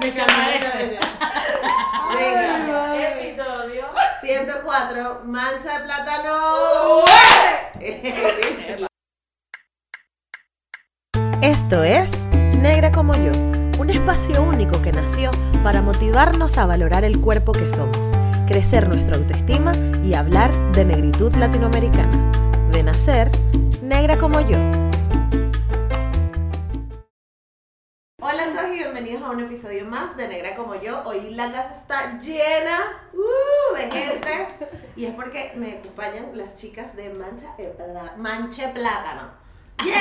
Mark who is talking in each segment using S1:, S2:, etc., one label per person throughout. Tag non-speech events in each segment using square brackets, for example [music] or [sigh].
S1: Me. [laughs]
S2: Venga,
S3: Episodio.
S2: 104, mancha de plátano. [laughs] Esto es Negra como yo, un espacio único que nació para motivarnos a valorar el cuerpo que somos, crecer nuestra autoestima y hablar de negritud latinoamericana. De nacer, negra como yo. A un episodio más de Negra como yo. Hoy la casa está llena uh, de gente y es porque me acompañan las chicas de Mancha Pla- Manche Plátano. ¡Yeah!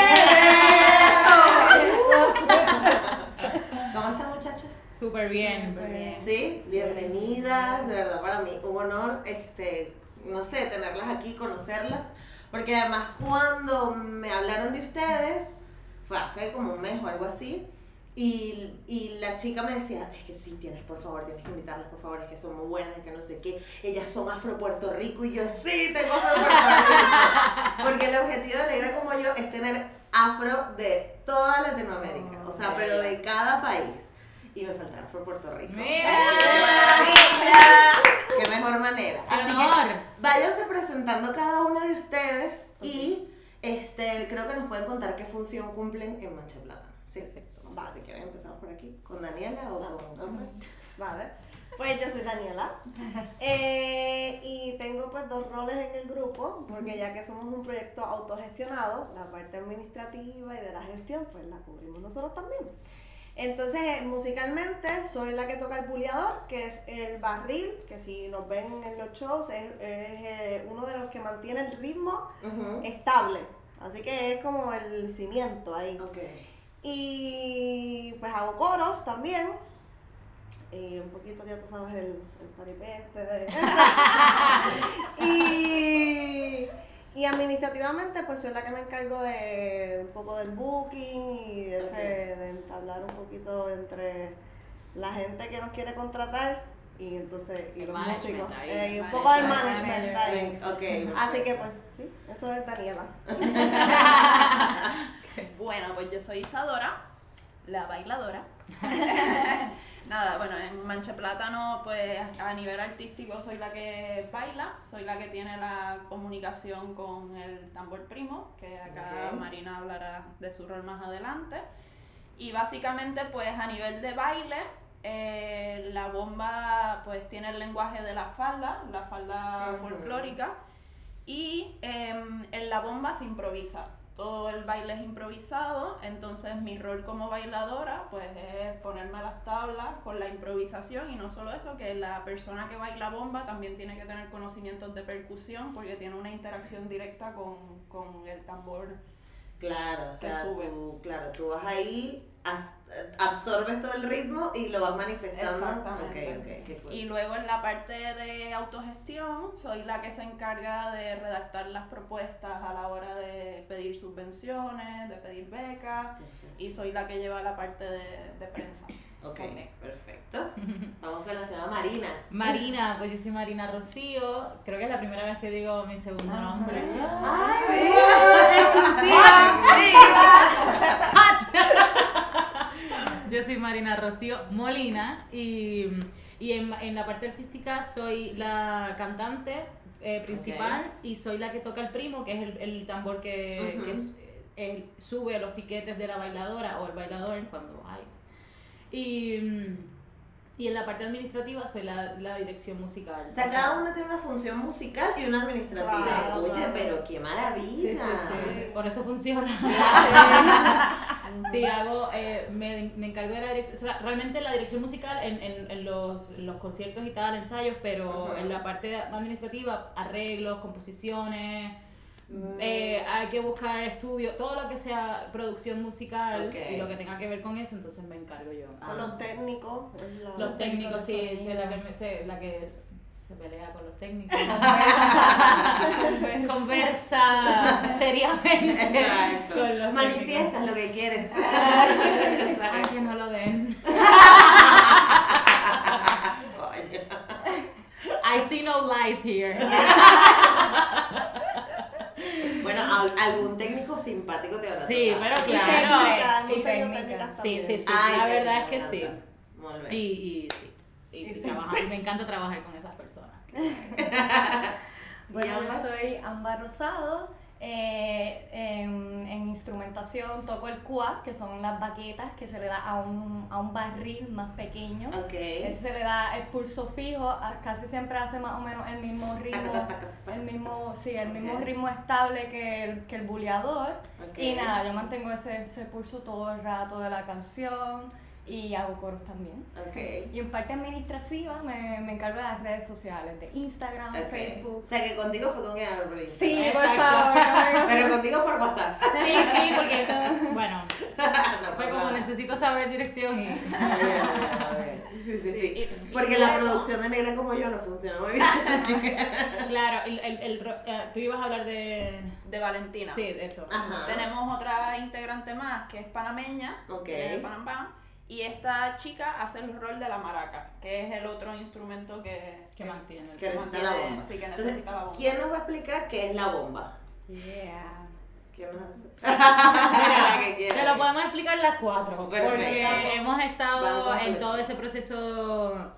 S2: [laughs] ¿Cómo están muchachas?
S1: Súper bien.
S3: Bien.
S2: Sí, bienvenidas, de verdad para mí un honor, este, no sé, tenerlas aquí, conocerlas, porque además cuando me hablaron de ustedes, fue hace como un mes o algo así, y, y la chica me decía, es que sí, tienes, por favor, tienes que invitarlas, por favor, es que son muy buenas, es que no sé qué, ellas son afro Puerto Rico, y yo sí, tengo afro Puerto Rico, [laughs] porque el objetivo de Negra como yo es tener afro de toda Latinoamérica, o sea, pero de cada país. Y me falta afro Puerto Rico.
S1: Mira.
S2: ¡Qué mejor manera!
S1: ¡Qué
S2: Así que váyanse presentando cada una de ustedes y este, creo que nos pueden contar qué función cumplen en Mancha Plátano. Sí, perfecto. No sé si quieren empezamos por aquí, con Daniela o con hombre.
S4: Vale. Pues yo soy Daniela [laughs] Eh, y tengo pues dos roles en el grupo, porque ya que somos un proyecto autogestionado, la parte administrativa y de la gestión pues la cubrimos nosotros también. Entonces eh, musicalmente soy la que toca el buleador, que es el barril, que si nos ven en los shows es, es, eh, uno de los que mantiene el ritmo estable. Así que es como el cimiento ahí.
S2: Ok.
S4: Y pues hago coros también. Y un poquito, ya tú sabes, el, el este de... [laughs] y, y administrativamente, pues soy la que me encargo de un poco del booking y de, ese- de entablar un poquito entre la gente que nos quiere contratar y entonces y
S1: El
S4: los músicos.
S1: ahí,
S4: Eh, y
S1: el
S4: un poco del
S1: management.
S4: management ahí.
S2: Ven, Ok.
S4: Así que pues, sí, eso es Daniela. [laughs]
S3: Bueno, pues yo soy Isadora, la bailadora. [laughs] Nada, bueno, en Mancha Plátano, pues a nivel artístico soy la que baila, soy la que tiene la comunicación con el tambor primo, que acá. Marina hablará de su rol más adelante. Y básicamente, pues a nivel de baile, eh, la bomba pues tiene el lenguaje de la falda, la falda
S2: Ujú.
S3: folclórica, y em, en la bomba se improvisa. Todo el baile es improvisado, entonces mi rol como bailadora pues es ponerme a las tablas con la improvisación y no solo eso, que la persona que baila bomba también tiene que tener conocimientos de percusión porque tiene una interacción directa con, con el tambor.
S2: Claro, o sea,
S3: sube.
S2: tú, claro, tú vas ahí, as- absorbes todo el ritmo y lo vas manifestando.
S3: Exactamente.
S2: Ok, ok, qué cool.
S3: Y luego en la parte de autogestión soy la que se encarga de redactar las propuestas a la hora de pedir subvenciones, de pedir becas y soy la que lleva la parte de, de prensa.
S2: Ok, perfecto. Vamos con la señora Marina.
S1: Marina, pues yo soy Marina Rocío. Creo que es la primera vez que digo mi segundo nombre.
S2: ¡Ay! [laughs]
S1: Yo soy Marina Rocío Molina y, y en, en la parte artística soy la cantante eh, principal y soy la que toca el primo, que es el, el tambor que,
S2: Ujú.
S1: que es- eh, sube a los piquetes de la bailadora o el bailador cuando hay. Y, mm, y en la parte administrativa soy la, la dirección musical.
S2: O sea, cada uno tiene una función musical y una administrativa.
S4: Claro,
S2: Oye,
S4: claro.
S2: pero qué maravilla.
S1: Sí, sí, sí, Por eso funciona. [laughs] Sí, hago, eh, me, me encargo de la dirección, o sea, realmente la dirección musical en, en, en los, los conciertos y tal, ensayos, pero en la parte administrativa, arreglos, composiciones. Eh, hay que buscar estudio, todo lo que sea producción musical y lo que tenga que ver con eso, entonces me encargo yo.
S2: Ah.
S4: Con los técnicos. la-
S1: Los técnicos, sí, soy la que, sé- la que se pelea con los técnicos. [laughs] Conversa, conversa seriamente
S2: Exacto.
S1: con los
S2: Manifiestas lo que quieres. [laughs]
S1: Ay, que no lo den.
S2: Coño.
S1: I see no lies here.
S2: Bueno, al- algún te
S1: Sí, pero
S4: Y
S1: claro. y técnica. Sí, sí, sí.
S2: Ay,
S1: la verdad es que sí. Y, y sí, y,
S4: Y
S1: y
S4: sí.
S1: trabajar- me encanta trabajar con esas personas. [laughs]
S5: Bueno,
S2: ¿Y
S5: yo soy Ámbar Rosado. Eh, en, en instrumentación toco el cuá, que son las baquetas que se le da a un, a un barril más pequeño.
S2: Ok.
S5: Ese se le da el pulso fijo, casi siempre hace más o menos el mismo ritmo, el mismo, sí, el mismo ritmo estable que el, que el buleador. Y nada, yo mantengo ese, ese pulso todo el rato de la canción y hago coros también.
S2: Ok.
S5: Y en parte administrativa me, me encargo de las redes sociales, de Instagram,
S2: Ok.
S5: Facebook.
S2: O sea que contigo fue con hablé.
S5: Sí, por
S1: Exacto.
S5: favor. no [laughs]
S2: Pero contigo por WhatsApp.
S1: Sí, sí, porque, [laughs] bueno,
S2: No
S1: fue como
S2: nada.
S1: necesito saber dirección y...
S2: Sí, sí, sí.
S3: y- y
S2: Porque la
S3: luego-
S2: producción de negra como yo no funciona muy bien. [laughs] así que-
S1: Claro, el, el, eh, tú ibas a hablar de...
S3: de Valentina.
S1: Sí, de eso.
S2: Ajá.
S3: Tenemos otra integrante más que es panameña,
S2: Ok.
S3: que es de Panamá, y esta chica hace el rol de la maraca, que es el otro instrumento que,
S1: Que mantiene.
S2: Que necesita la bomba.
S3: sí, que
S2: Entonces,
S3: necesita la bomba.
S2: ¿quién nos va a explicar qué es la bomba?
S5: Yeah.
S2: ¿Quién nos hace? [laughs]
S1: Mira,
S2: Que quiera.
S1: te lo podemos explicar las cuatro,
S2: Perfecto.
S1: porque hemos estado
S2: Vamos,
S1: en todo ese proceso.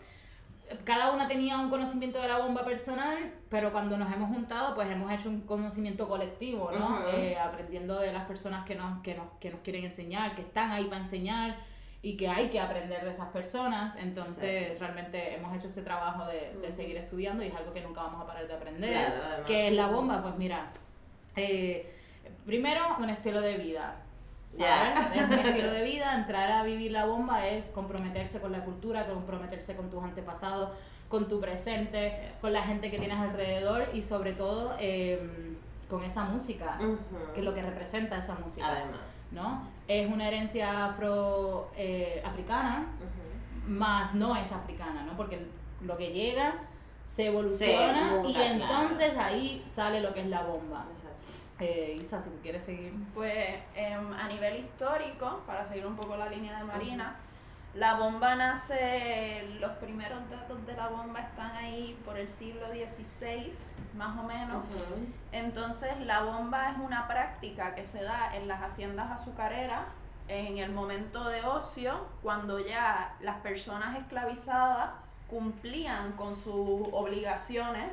S1: Cada una tenía un conocimiento de la bomba personal, pero cuando nos hemos juntado, pues hemos hecho un conocimiento colectivo, ¿no? Eh, aprendiendo de las personas que nos, que, nos, que nos quieren enseñar, que están ahí para enseñar y que hay que aprender de esas personas. Entonces, realmente hemos hecho ese trabajo de, de seguir estudiando y es algo que nunca vamos a parar de aprender.
S2: Claro.
S1: ¿Qué es la bomba? Pues mira, eh, primero un estilo de vida. ¿sabes? Es un estilo de vida, entrar a vivir la bomba es comprometerse con la cultura, comprometerse con tus antepasados, con tu presente, con la gente que tienes alrededor y sobre todo eh, con esa música,
S2: Ujú.
S1: que es lo que representa esa música,
S2: Además.
S1: ¿no? Es una herencia afro eh, africana, más no es africana, ¿no? Porque lo que llega se evoluciona
S2: Se muta,
S1: y
S2: claro.
S1: entonces ahí sale lo que es la bomba.
S2: Exacto.
S1: Eh, Isa, si tú quieres seguir.
S3: Pues em, a nivel histórico, para seguir un poco la línea de Marina, la bomba nace, los primeros datos de la bomba están ahí por el siglo XVI, más o menos. Entonces la bomba es una práctica que se da en las haciendas azucareras en el momento de ocio, cuando ya las personas esclavizadas cumplían con sus obligaciones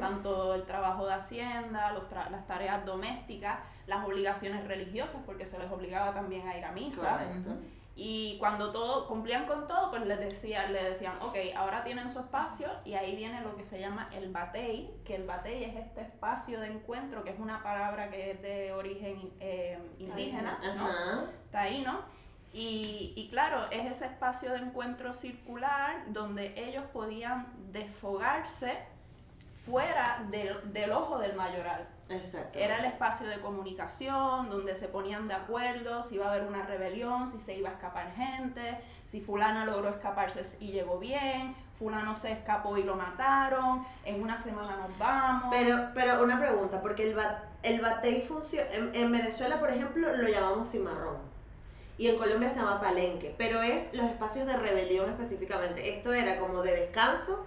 S3: tanto el trabajo de hacienda, los tra- las tareas domésticas, las obligaciones religiosas, porque se les obligaba también a ir a misa.
S2: Correcto.
S3: Y cuando todo cumplían con todo, pues les decían, le decían, ok, ahora tienen su espacio y ahí viene lo que se llama el batey, que el batey es este espacio de encuentro, que es una palabra que es de origen eh, indígena, ¿no?
S2: Ajá.
S3: taíno. Y, y claro, es ese espacio de encuentro circular donde ellos podían desfogarse fuera del, del ojo del mayoral.
S2: Exacto.
S3: Era el espacio de comunicación donde se ponían de acuerdo si iba a haber una rebelión, si se iba a escapar gente, si fulana logró escaparse y llegó bien, fulano se escapó y lo mataron, en una semana nos vamos.
S2: Pero, pero una pregunta, porque el, ba- el batey funciona. En, en Venezuela, por ejemplo, lo llamamos cimarrón. Y en Colombia se llama palenque. Pero es los espacios de rebelión específicamente. Esto era como de descanso.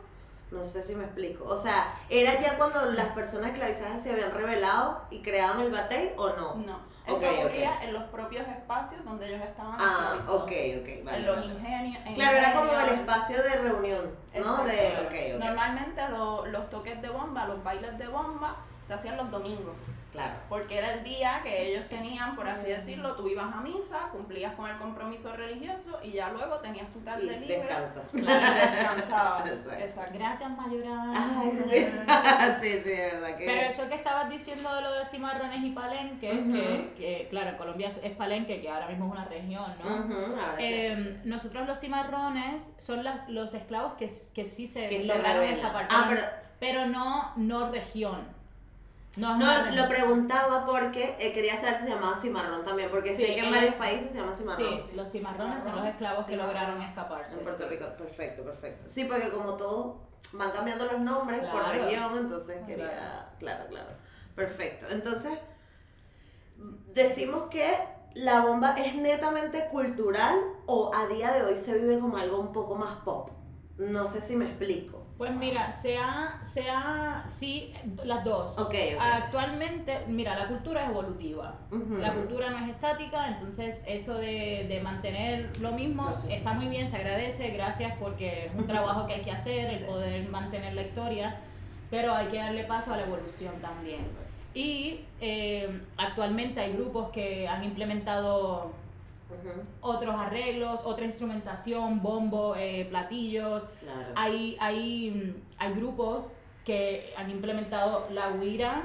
S2: No sé si me explico. O sea, ¿era ya cuando las personas esclavizadas se habían rebelado y creaban el batey o no?
S3: no, esto
S2: ok.
S3: ocurría en los propios espacios donde ellos estaban
S2: Ah, ok, ok. Vale,
S3: en los
S2: vale.
S3: ingenios. en
S2: Claro, era como el espacio de reunión, ¿no? De.
S3: Normalmente lo- los toques de bomba, los bailes de bomba, se hacían los domingos.
S2: Claro.
S3: Porque era el día que ellos tenían, por así decirlo, tú ibas a misa, cumplías con el compromiso religioso y ya luego tenías tu
S2: Y
S3: tarde libre.
S2: descansa.
S3: Claro, descansabas. [laughs]
S2: Exacto.
S3: Exacto.
S1: Gracias, Mayura.
S2: Ay, sí. [laughs] sí, sí, de verdad que.
S1: Pero eso que estabas diciendo de lo de cimarrones y palenques,
S2: Ujú.
S1: que, que, claro, en Colombia es palenque, que ahora mismo es una región, ¿no?
S2: Ujú, ahora sí.
S1: Eh, nosotros los cimarrones son las, los esclavos que, que sí se
S2: que se
S1: lograron escapar,
S2: Ah,
S1: pero,
S2: pero
S1: pero no, no región. No,
S2: lo preguntaba porque eh, quería saber si se llamaba cimarrón también, porque
S1: Sí,
S2: sé que en
S1: en-
S2: varios países se llama cimarrón.
S1: Sí, los cimarrones son los
S3: Cimarrón,
S1: esclavos que lograron escaparse.
S2: En Puerto
S1: sí.
S2: Rico, perfecto, perfecto. Sí, porque como todos van cambiando los nombres por
S1: Claro.
S2: región, entonces quería. Claro, claro. Perfecto. Entonces, decimos que la bomba es netamente cultural o a día de hoy se vive como algo un poco más pop. No sé si me explico.
S1: Pues mira, sea, sea, sí, las dos.
S2: Ok, ok.
S1: Actualmente, mira, la cultura es evolutiva. La cultura no es estática, entonces eso de, de mantener lo mismo está muy bien, se agradece, gracias porque es un trabajo que hay que hacer, el poder mantener la historia, pero hay que darle paso a la evolución también. Y eh, actualmente hay grupos que han implementado Otros arreglos, otra instrumentación, bombo, eh, platillos.
S2: Claro.
S1: Hay, hay, hay grupos que han implementado la huira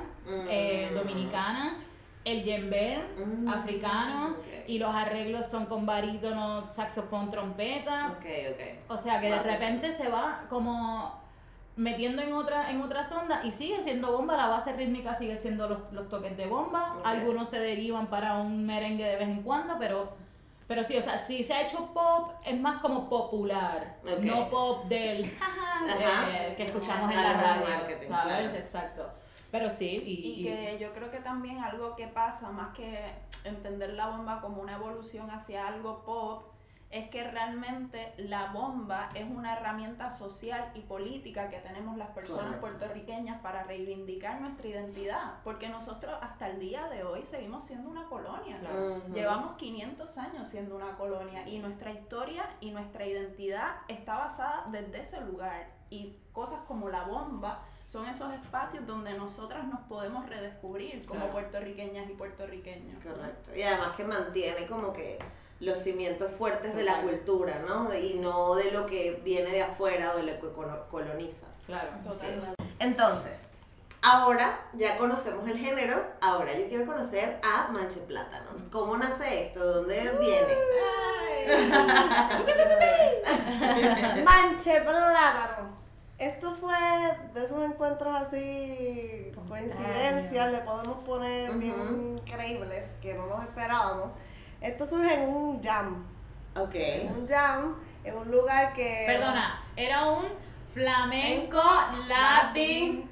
S1: eh,
S2: Mm.
S1: dominicana, el djembe
S2: Mm,
S1: africano y los arreglos son con barítono, saxofón, trompeta.
S2: Ok, ok.
S1: O sea que de repente se va como metiendo en otra en otras ondas y sigue siendo bomba, la base rítmica sigue siendo los, los toques de bomba, algunos se derivan para un merengue de vez en cuando, pero pero sí, o sea, si se ha hecho pop, es más como popular, no pop del [laughs] eh, que escuchamos en la radio,
S2: marketing,
S1: ¿sabes?
S2: claro.
S1: Exacto. Pero sí, y,
S3: Y
S1: y-
S3: que yo creo que también algo que pasa, más que entender la bomba como una evolución hacia algo pop, es que realmente la bomba es una herramienta social y política que tenemos las personas
S2: Correcto.
S3: puertorriqueñas para reivindicar nuestra identidad, porque nosotros hasta el día de hoy seguimos siendo una colonia. Llevamos 500 años siendo una colonia y nuestra historia y nuestra identidad está basada desde ese lugar. Y cosas como la bomba son esos espacios donde nosotras nos podemos redescubrir como
S1: Claro.
S3: puertorriqueños y puertorriqueños.
S2: Correcto. Y además que mantiene como que los cimientos fuertes de la cultura, ¿no? Y no de lo que viene de afuera o de lo que coloniza.
S1: claro.
S3: Totalmente.
S2: Entonces, ahora ya conocemos el género, ahora yo quiero conocer a Manche Plátano. ¿Cómo nace esto? ¿Dónde viene? [laughs]
S4: Manche plátano. Esto fue de esos encuentros así, coincidencias, le podemos poner bien
S2: Ujú.
S4: increíbles que no nos esperábamos. Esto surge en un jam.
S2: Ok.
S4: En un jam, en un lugar que.
S1: Perdona, era un flamenco latin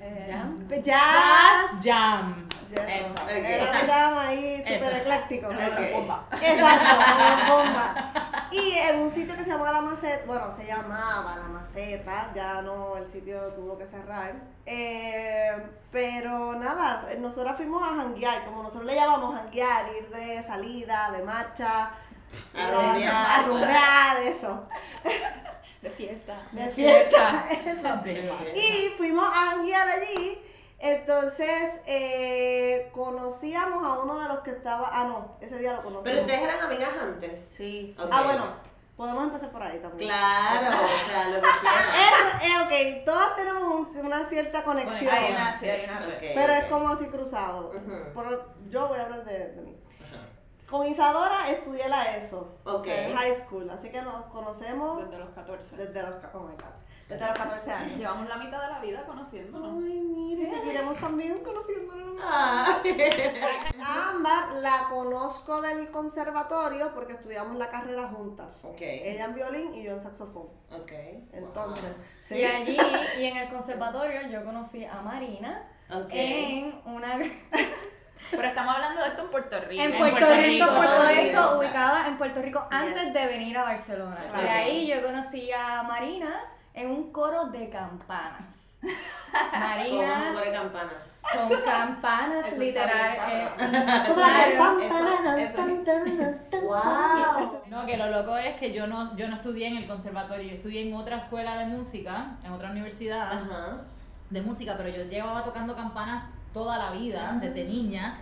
S3: Eh,
S5: ¿Jam?
S4: Jazz.
S1: jazz jam.
S4: Eso.
S1: Eso.
S2: Ok.
S4: Era un jam ahí súper ecléctico.
S2: Ok.
S3: bomba.
S4: Exacto, como bomba. Y en un sitio que se llamaba La Maceta, bueno, se llamaba La Maceta, ya no, el sitio tuvo que cerrar. Eh, pero nada, nosotros fuimos a janguear, como nosotros le llamamos janguear, ir de salida, de marcha,
S2: A rumbear.
S4: eso,
S3: De fiesta.
S4: de fiesta, [laughs] eso. Y fuimos a janguear allí. Entonces, eh, conocíamos a uno de los que estaba. Ah, no, ese día lo conocimos.
S2: Pero ustedes eran amigas antes.
S3: Sí.
S4: Ah, bueno, podemos empezar por ahí también.
S2: Claro, o sea, lo que [laughs] quieran.
S4: Eh, eh, ok, todas tenemos un- una cierta conexión.
S3: Hay una, sí, hay una.
S2: Ok,
S4: pero es como así cruzado.
S2: Ujú.
S4: Por- yo voy a hablar de, de mí. Con Isadora estudié la ESO, o
S2: Ok.
S4: sea, en high school, así que nos conocemos
S3: Desde los 14.
S4: desde los, oh my God, desde los 14 años.
S3: Llevamos la mitad de la vida conociéndonos.
S4: Ay, mire, seguiremos también conociéndonos.
S2: Ah.
S4: Ámbar la conozco del conservatorio porque estudiamos la carrera juntas.
S2: Ok.
S4: Ella en violín y yo en saxofón.
S2: Ok.
S4: Entonces, sí.
S5: Y allí, y en el conservatorio, yo conocí a Marina
S2: Ok.
S5: en una... [laughs]
S3: Pero estamos hablando de esto en Puerto Rico.
S5: En
S1: En
S5: Puerto,
S1: Puerto
S5: Rico,
S1: Rico,
S5: todo
S4: Puerto
S5: esto
S2: Rico.
S5: ubicada en Puerto Rico antes de venir a Barcelona.
S2: Claro.
S5: Y ahí yo conocí a Marina en un coro de campanas. [laughs] Marina
S2: un coro de campana.
S5: con campanas
S3: Eso
S5: literal. eh, claro.
S3: eso- eso-
S2: Wow.
S1: No, que lo loco es que yo no, yo no estudié en el conservatorio, yo estudié en otra escuela de música, en otra universidad
S2: Ajá.
S1: de música, pero yo llevaba tocando campanas toda la vida, desde niña.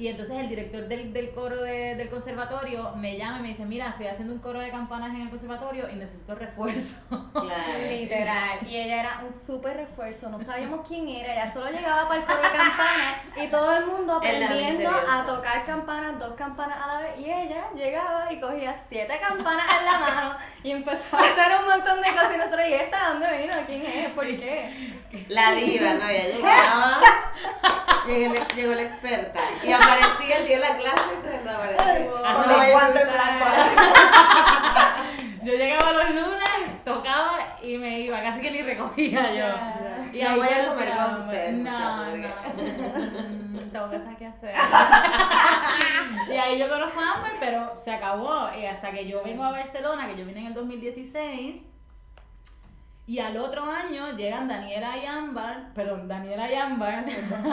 S1: Y entonces el director del, del coro de- del conservatorio me llama y me dice, mira, estoy haciendo un coro de campanas en el conservatorio y necesito refuerzo.
S2: Claro. [laughs]
S5: Literal. Y ella era un súper refuerzo. No sabíamos quién era. Ella solo llegaba para el coro de campanas y todo el mundo aprendiendo a tocar campanas, dos campanas a la vez. Y ella llegaba y cogía siete campanas en la mano y empezó a hacer un montón de cosas. Y nosotros, ¿y esta dónde vino? ¿Quién es? ¿Por qué?
S2: La diva, ¿no? Ya llegaba. [laughs] Llegó, la- llegó la experta. Y aparecía el día de la clase y se desaparecía. [laughs]
S1: Yo llegaba los lunes, tocaba y me iba, casi que ni recogía yo. Y
S2: No voy a comer con ustedes,
S1: No, no. Tengo cosas que hacer. [laughs] y ahí yo conozco a Amber, pero se acabó. Y hasta que yo vengo a Barcelona, que yo vine en el 2016. Y al otro año llegan Daniela y Ámbar, perdón, Daniela y Ámbar.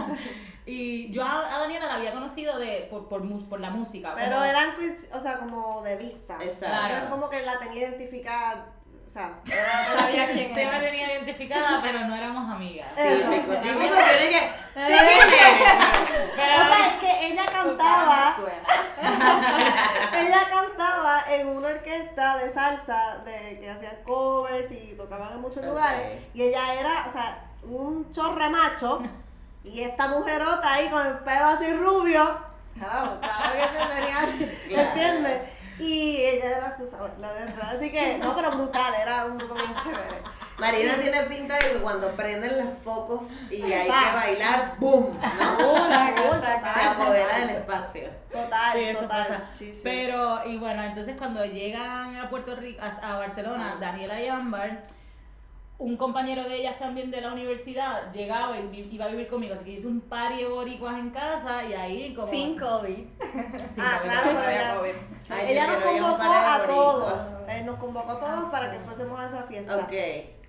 S1: [laughs] y yo a, a Daniela la había conocido de, por, por, por la música.
S4: Pero
S1: como-
S4: eran, o sea, como de vista.
S2: Exacto.
S4: No es
S1: Claro.
S4: como que la tenía identificada, o sea, [laughs]
S5: Sabía [laughs] quién
S1: Sí me tenía identificada, pero no éramos amigas.
S4: Eso.
S2: Típico, típico, tiene que. [laughs]
S1: Pero,
S4: O sea, es que ella cantaba,
S3: me
S4: ella cantaba en una orquesta de salsa de que hacían covers y tocaban en muchos lugares. Y ella era, o sea, un chorre macho. Y esta mujerota ahí con el pelo así rubio. Claro, claro que te tenía, ¿me
S2: Claro.
S4: entiendes? Y ella era, tú sabes, la verdad. Así que, no, pero brutal, era un grupo bien chévere.
S2: Marina tiene pinta de que cuando prenden los focos y hay
S4: Pa.
S2: que bailar, ¡boom! ¿no?
S5: Saca.
S4: total.
S2: Se apodera del espacio.
S4: Total,
S1: Sí, eso
S4: total.
S1: pasa.
S4: Sí, sí.
S1: Pero, y bueno, entonces cuando llegan a Puerto Rico, a, a Barcelona, Daniela y Ámbar, un compañero de ellas también de la universidad llegaba y iba a vivir conmigo, así que hice un party de boricuas en casa y ahí como...
S5: Sin [laughs] COVID.
S1: Sin
S4: Ah,
S1: COVID.
S4: claro, pero ella,
S3: COVID.
S2: Ay,
S4: ella nos convocó
S2: par
S4: a todos. Eh, nos convocó a todos para que fuésemos a esa fiesta.
S2: Ok.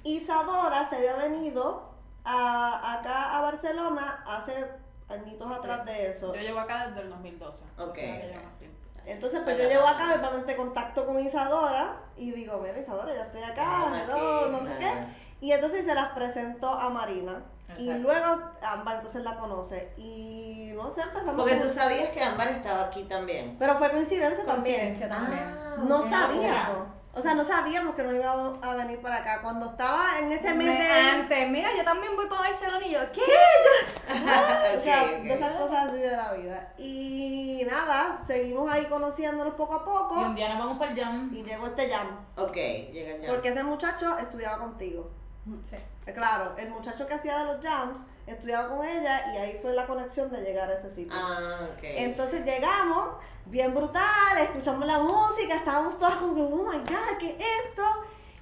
S4: Isadora se había venido a, acá a Barcelona hace añitos atrás de eso.
S3: Yo llevo acá desde el 2012.
S2: Ok.
S3: o sea, tiempo.
S4: Entonces, pues yo llego acá, obviamente contacto con Isadora y digo, mira Isadora, ya estoy acá,
S2: Ah,
S4: hello, no sé qué. Y entonces se las presento a Marina. Y
S1: Exacto.
S4: luego Ámbar entonces la conoce. Y no sé, empezamos
S2: Porque tú sabías que Ámbar estaba aquí también.
S4: Pero fue coincidencia también.
S5: Coincidencia también.
S2: Ah,
S4: No
S2: ok.
S4: sabíamos. O sea, no sabíamos que nos íbamos a venir para acá. Cuando estaba en ese mes
S5: Me-
S4: de...
S5: Antes, mira, yo también voy para Barcelona y yo, ¿qué? [laughs] [laughs]
S4: O sea, de esas cosas así de la vida. Y nada, seguimos ahí conociéndonos poco a
S1: Y
S4: poco.
S1: un día nos vamos para el jam.
S4: Y llegó este jam.
S2: Ok, llegan ya.
S4: Porque ese muchacho estudiaba contigo.
S5: Sí.
S4: Eh, Claro, el muchacho que hacía de los jams estudiaba con ella y ahí fue la conexión de llegar a ese sitio.
S2: Ah, ok.
S4: Entonces llegamos, bien brutal, escuchamos la música, estábamos todas como, oh my god, ¿qué es esto?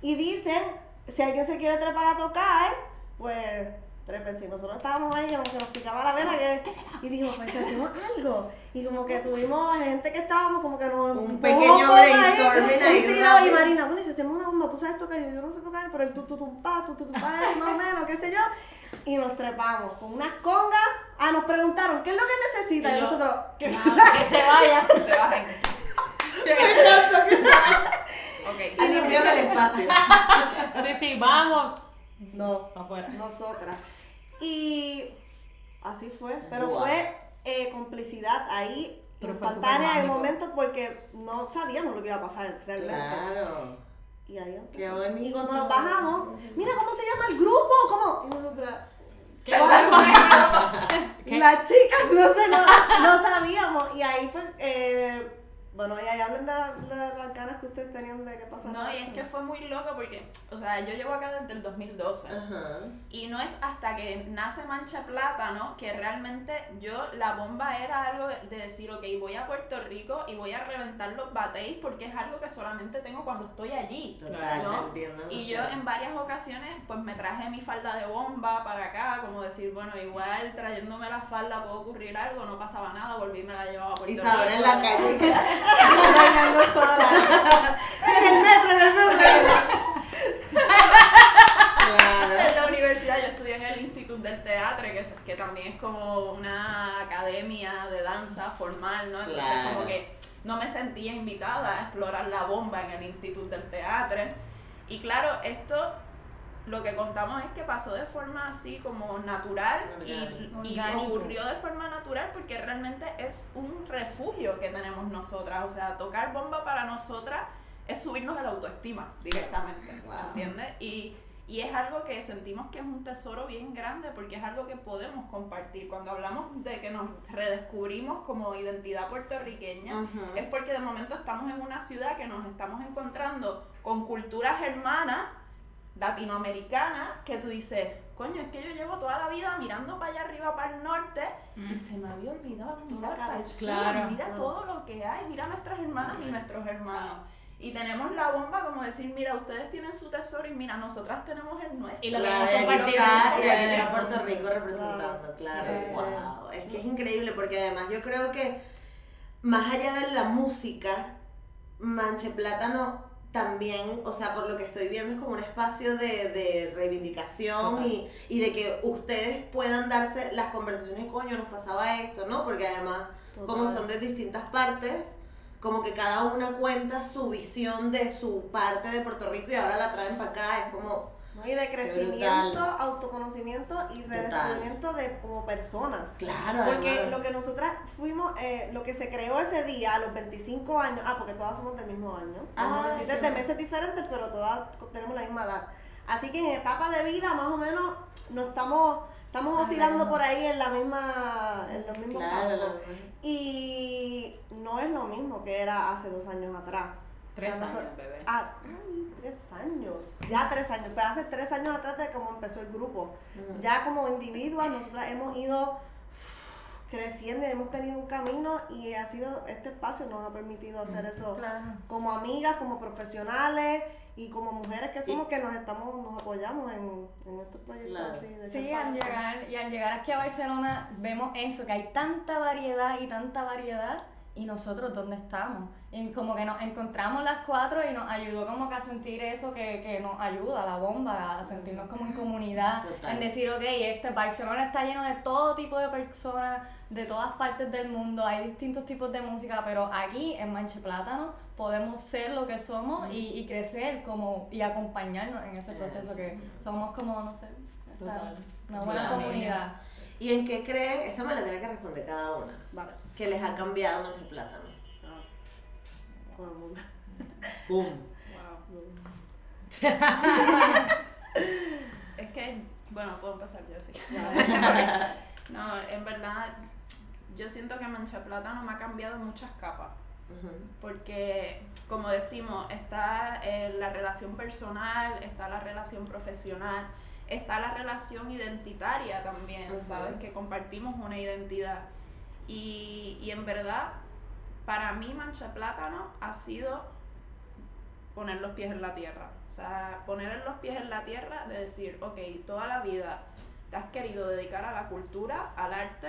S4: Y dicen, si alguien se quiere trepar a tocar, pues trepen. Si nosotros estábamos ahí, como que nos picaba la vena, que, y dijimos, pues si hacemos algo. Y como que tuvimos gente que estábamos como que nos
S2: Un pequeño brainstorming ahí
S4: y. Marina, bueno, y si hacemos una bomba, tú sabes tocar, yo, yo no sé tocar, pero el tu tu tum pa, tu tu más o menos, qué sé yo. Y nos trepamos con unas congas. Ah, nos preguntaron, ¿qué es lo que necesitas? Y
S1: Y
S4: nosotros, ¿qué
S1: Ah, [laughs] que se vaya.
S3: Que se bajen. Ok.
S2: Y limpiaron el espacio.
S1: Sí, sí, vamos.
S4: No,
S1: afuera.
S4: nosotras. Y así fue, pero
S2: Wow.
S4: fue eh, complicidad ahí
S1: Pero
S4: instantánea en el
S1: supermágico.
S4: momento porque no sabíamos lo que iba a pasar realmente.
S2: Claro.
S4: Y ahí.
S2: Qué bonito.
S4: Y cuando nos bajamos, mira cómo se llama el grupo, ¿cómo? Y nosotras, [laughs]
S1: ¿Qué? ¿Qué?
S4: las chicas no sé, no, no sabíamos. Y ahí fue, eh, bueno, y ahí hablen de, la- de las ganas que ustedes tenían de que pasara.
S3: No, y es que fue muy loco porque, o sea, yo llevo acá desde el 2012.
S2: Ajá.
S3: Y no es hasta que nace Mancha Plátano que realmente yo, la bomba era algo de, de decir, ok, voy a Puerto Rico y voy a reventar los batéis porque es algo que solamente tengo cuando estoy allí.
S2: Total,
S3: ¿no?
S2: entiendo.
S3: Y yo en varias ocasiones pues me traje mi falda de bomba para acá, como decir, bueno, igual trayéndome la falda puede ocurrir algo, no pasaba nada, volví y me la llevaba a Puerto
S2: Isadora
S3: Rico.
S2: en la calle. [laughs] que-
S5: Bailando sola.
S4: En el metro, en el metro.
S2: Claro.
S3: En la universidad yo estudié en el Instituto del Teatro, que, es- que también es como una academia de danza formal, ¿no? Entonces
S2: Claro.
S3: como que no me sentía invitada a explorar la bomba en el Instituto del Teatro. Y claro, esto lo que contamos es que pasó de forma así como natural y, y ocurrió de forma natural porque realmente es un refugio que tenemos nosotras. O sea, tocar bomba para nosotras es subirnos la autoestima directamente,
S2: Wow.
S3: ¿entiendes? Y, y es algo que sentimos que es un tesoro bien grande porque es algo que podemos compartir. Cuando hablamos de que nos redescubrimos como identidad puertorriqueña, es porque de momento estamos en una ciudad que nos estamos encontrando con culturas hermanas latinoamericanas que tú dices, coño, es que yo llevo toda la vida mirando para allá arriba, para el norte, y
S1: Mm.
S3: se me había olvidado mirar para el sur,
S1: Claro.
S3: mira
S4: Claro.
S3: todo lo que hay, mira nuestras hermanas y nuestros hermanos. Y tenemos la bomba como decir, mira, ustedes tienen su tesoro y mira, nosotras tenemos el nuestro.
S1: Y lo
S2: Claro, aquí
S1: compartir
S2: y aquí está. Puerto Rico representando, claro.
S4: Sí, sí.
S2: wow. Es que es increíble porque además yo creo que más allá de la música, Manche Plátano también, o sea, por lo que estoy viendo es como un espacio de, de reivindicación y, y de que ustedes puedan darse las conversaciones, coño, nos pasaba esto, ¿no? Porque además, como son de distintas partes, como que cada una cuenta su visión de su parte de Puerto Rico y ahora la traen para acá, es como,
S4: ¿no? Y de crecimiento, autoconocimiento y redescubrimiento de como personas.
S2: claro,
S4: Porque
S2: además.
S4: lo que nosotras fuimos, eh, lo que se creó ese día a los 25 años, ah, porque todas somos del mismo año,
S2: Ah,
S4: Somos 23
S2: sí.
S4: de meses diferentes, pero todas tenemos la misma edad. Así que en etapa de vida, más o menos, no estamos, estamos oscilando por ahí en la misma, en los mismos
S2: Claro,
S4: campos. Y no es lo mismo que era hace dos años atrás.
S1: Tres
S4: O sea,
S1: años,
S4: noso-
S1: bebé.
S4: Ah, ay, tres años. Ya tres años. Pero hace tres años atrás de cómo empezó el grupo.
S2: Ujú.
S4: Ya como individuos, nosotras hemos ido creciendo y hemos tenido un camino y ha sido, este espacio nos ha permitido hacer eso
S5: Claro.
S4: como amigas, como profesionales y como mujeres que somos que nos estamos, nos apoyamos en, en estos proyectos
S2: Claro.
S4: así de
S5: Sí, al llegar, y al llegar aquí a Barcelona vemos eso, que hay tanta variedad y tanta variedad y nosotros dónde estamos. Y como que nos encontramos las cuatro y nos ayudó como que a sentir eso que, que nos ayuda, la bomba, a sentirnos como en comunidad,
S2: Total.
S5: en decir, ok, este Barcelona está lleno de todo tipo de personas, de todas partes del mundo, hay distintos tipos de música, pero aquí en Manche Plátano podemos ser lo que somos y, y crecer como y acompañarnos en ese proceso que somos como, no sé,
S1: Total.
S5: una buena comunidad.
S2: ¿Y en qué creen? Esta me la tiene que responder cada una.
S4: Vale.
S2: Que les ha cambiado Mancha Plátano.
S4: Todo el mundo. [laughs]
S2: Boom.
S3: Es que, bueno, puedo empezar yo sí. [laughs] no, en verdad, yo siento que Mancha Plátano me ha cambiado muchas capas. Porque, como decimos, está eh, la relación personal, está la relación profesional, está la relación identitaria también. ¿sabes? Que compartimos una identidad. Y, y en verdad, para mí Mancha Plátano ha sido poner los pies en la tierra. O sea, poner los pies en la tierra de decir, ok, toda la vida te has querido dedicar a la cultura, al arte,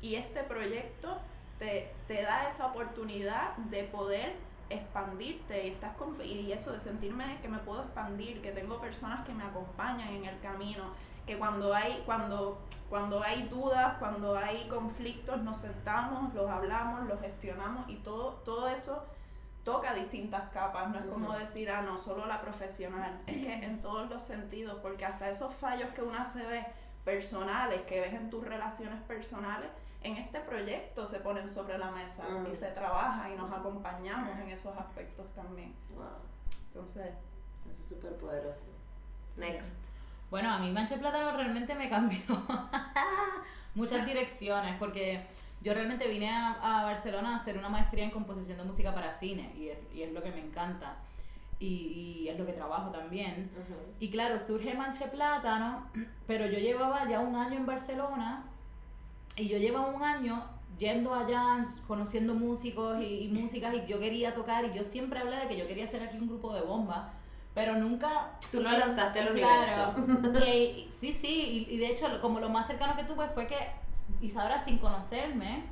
S3: y este proyecto te, te da esa oportunidad de poder expandirte y estás y eso de sentirme que me puedo expandir, que tengo personas que me acompañan en el camino, que cuando hay cuando cuando hay dudas, cuando hay conflictos nos sentamos, los hablamos, los gestionamos y todo todo eso toca distintas capas, no es como decir, ah, no, solo la profesional, es que en todos los sentidos, porque hasta esos fallos que una se ve personales, que ves en tus relaciones personales, en este proyecto se ponen sobre la mesa
S2: Ujú.
S3: y se trabaja y nos acompañamos en esos aspectos también.
S2: Wow.
S3: Entonces,
S2: Eso es súper poderoso. Next.
S1: Bueno, a mí Mancha Plátano realmente me cambió [laughs] muchas direcciones porque yo realmente vine a, a Barcelona a hacer una maestría en composición de música para cine y es, y es lo que me encanta y, y es lo que trabajo también. Y claro, surge Manche Plátano, [clears throat] pero yo llevaba ya un año en Barcelona y yo llevaba un año yendo allá, conociendo músicos y, y músicas y yo quería tocar y yo siempre hablé de que yo quería hacer aquí un grupo de bomba, pero nunca...
S2: Tú lo lanzaste al
S1: Claro,
S2: universo.
S1: sí, sí, y, y de hecho como lo más cercano que tuve fue que Isadora sin conocerme,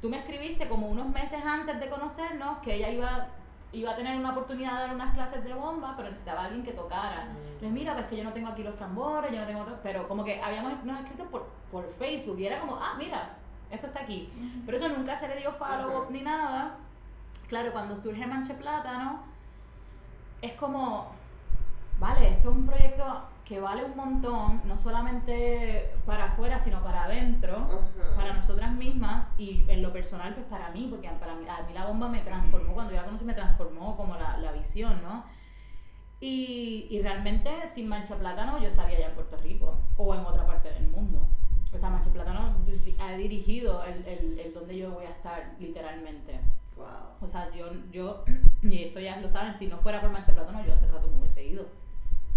S1: tú me escribiste como unos meses antes de conocernos que ella iba, iba a tener una oportunidad de dar unas clases de bomba, pero necesitaba alguien que tocara.
S2: Mm.
S1: Pues mira, pues que yo no tengo aquí los tambores, yo no tengo... to-", Pero como que habíamos nos escrito por, por Facebook y era como, ah, mira, esto está aquí. Pero eso nunca se le dio follow
S2: Ujú.
S1: ni nada. Claro, cuando surge Manche Plátano, es como, vale, esto es un proyecto que vale un montón, no solamente para afuera, sino para adentro, para nosotras mismas y en lo personal, pues para mí, porque para mí, a mí la bomba me transformó, cuando yo la conocí me transformó como la, la visión, ¿no? Y, y realmente sin Mancha Plátano yo estaría ya en Puerto Rico o en otra parte del mundo. O sea, Mancha Plátano ha dirigido el, el, el donde yo voy a estar, literalmente.
S2: Wow.
S1: O sea, yo, yo, [clears throat] y esto ya lo saben, si no fuera por Mancha Plátano, yo hace rato me hubiese ido.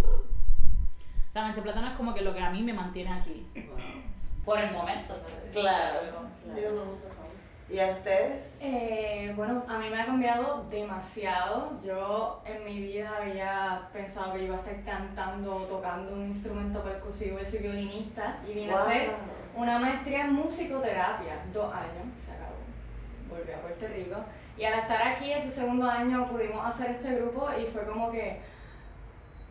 S1: O sea, Mancha Plátano es como que lo que a mí me mantiene aquí.
S2: Wow.
S1: Por el momento.
S2: Claro. ¿Y a ustedes?
S5: Eh, bueno, a mí me ha cambiado demasiado. Yo en mi vida había pensado que iba a estar cantando o tocando un instrumento percusivo. Yo soy violinista y vine a hacer una maestría en musicoterapia, dos años, se acabó. Volví a Puerto Rico. Y al estar aquí ese segundo año pudimos hacer este grupo y fue como que,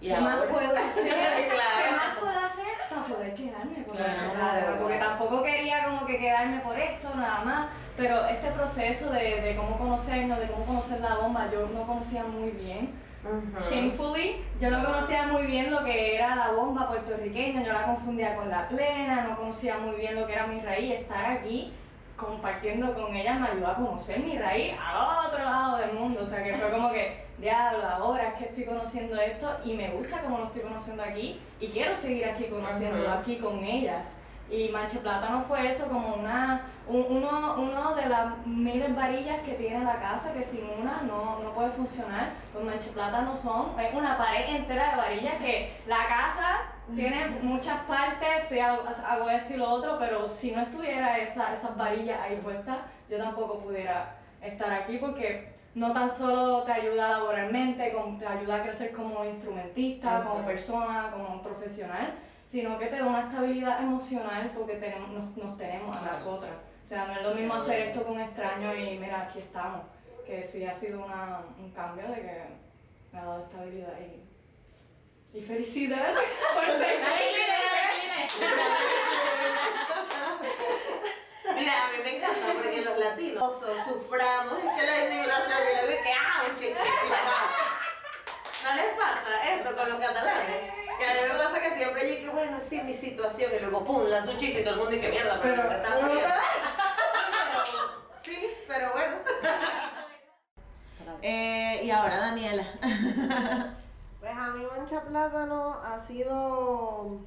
S2: Y
S5: ¿qué más puedo hacer? [laughs]
S2: Claro.
S5: ¿Qué más puedo hacer para poder quedarme con
S2: Claro,
S5: Plátano? Porque
S2: claro.
S5: tampoco quería como que quedarme por esto, nada más. Pero este proceso de, de cómo conocernos, de cómo conocer la bomba, yo no conocía muy bien.
S2: Ujú.
S5: Shamefully, yo no conocía muy bien lo que era la bomba puertorriqueña, yo la confundía con la plena, no conocía muy bien lo que era mi raíz. Estar aquí compartiendo con ella me ayudó a conocer mi raíz al otro lado del mundo. O sea que fue como que, diablo, ahora es que estoy conociendo esto y me gusta como lo estoy conociendo aquí y quiero seguir aquí conociéndolo aquí con ellas. Y Manche Plátano fue eso como una, un- uno, uno de las miles varillas que tiene la casa, que sin una no, no puede funcionar. Los Manche Plátano son es una pared entera de varillas que la casa tiene muchas partes, estoy, hago, esto y lo otro, pero si no estuviera esa, esas varillas ahí puestas, yo tampoco pudiera estar aquí porque no tan solo te ayuda laboralmente, te ayuda a crecer como instrumentista, como persona, como profesional, sino que te da una estabilidad emocional porque tenemos, nos, nos tenemos a nosotras. O sea, no es lo mismo hacer esto con extraños y mira, aquí estamos. Que sí ha sido una, un cambio de que me ha dado estabilidad y, y felicidad [laughs] por ser
S2: Mira, a mí me encanta porque los latinos suframos, es que la inmigración y es que ¡ah, un! ¿No les pasa esto con los catalanes? Que a mí me pasa que siempre yo que bueno, sí, mi situación, y luego pum, lanzo un chiste y todo el mundo dice que mierda, pero,
S5: Pero-
S2: te estás riendo. Sí, pero bueno. [laughs] Eh, y ahora, Daniela.
S4: Pues a mí Mancha Plátano ha sido...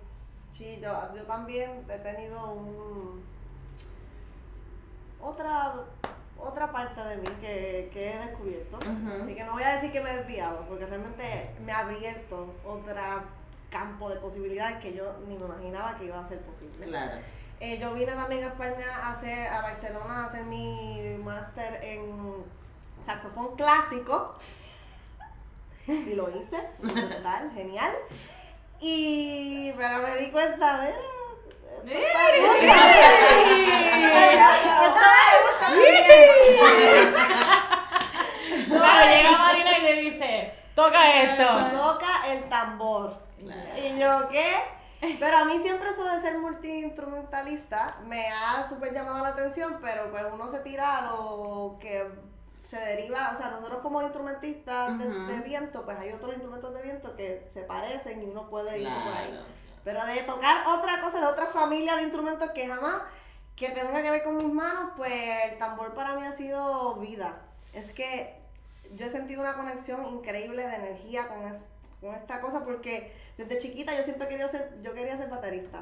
S4: Sí, yo, yo también he tenido un... Otra, otra parte de mí que, que he descubierto. Así que no voy a decir que me he desviado, porque realmente me ha abierto otro campo de posibilidades que yo ni me imaginaba que iba a ser posible.
S2: Claro.
S4: Eh, yo vine también a España a hacer, a Barcelona a hacer mi máster en saxofón clásico. [laughs] Y lo hice, brutal, genial. Y pero me di cuenta, mira, esto está [laughs]
S1: Claro, llega Marina y le dice, toca esto.
S4: Toca el tambor. Y yo, ¿qué? Pero a mí siempre eso de ser multiinstrumentalista me ha súper llamado la atención, pero pues uno se tira a lo que se deriva, o sea, nosotros como instrumentistas de- viento, pues hay otros instrumentos de viento que se parecen y uno puede irse por ahí. Pero de tocar otra cosa, de otra familia de instrumentos que jamás que tenga que ver con mis manos, pues el tambor para mí ha sido vida. Es que yo he sentido una conexión increíble de energía con, es- con esta cosa porque desde chiquita yo siempre quería ser, yo quería ser baterista.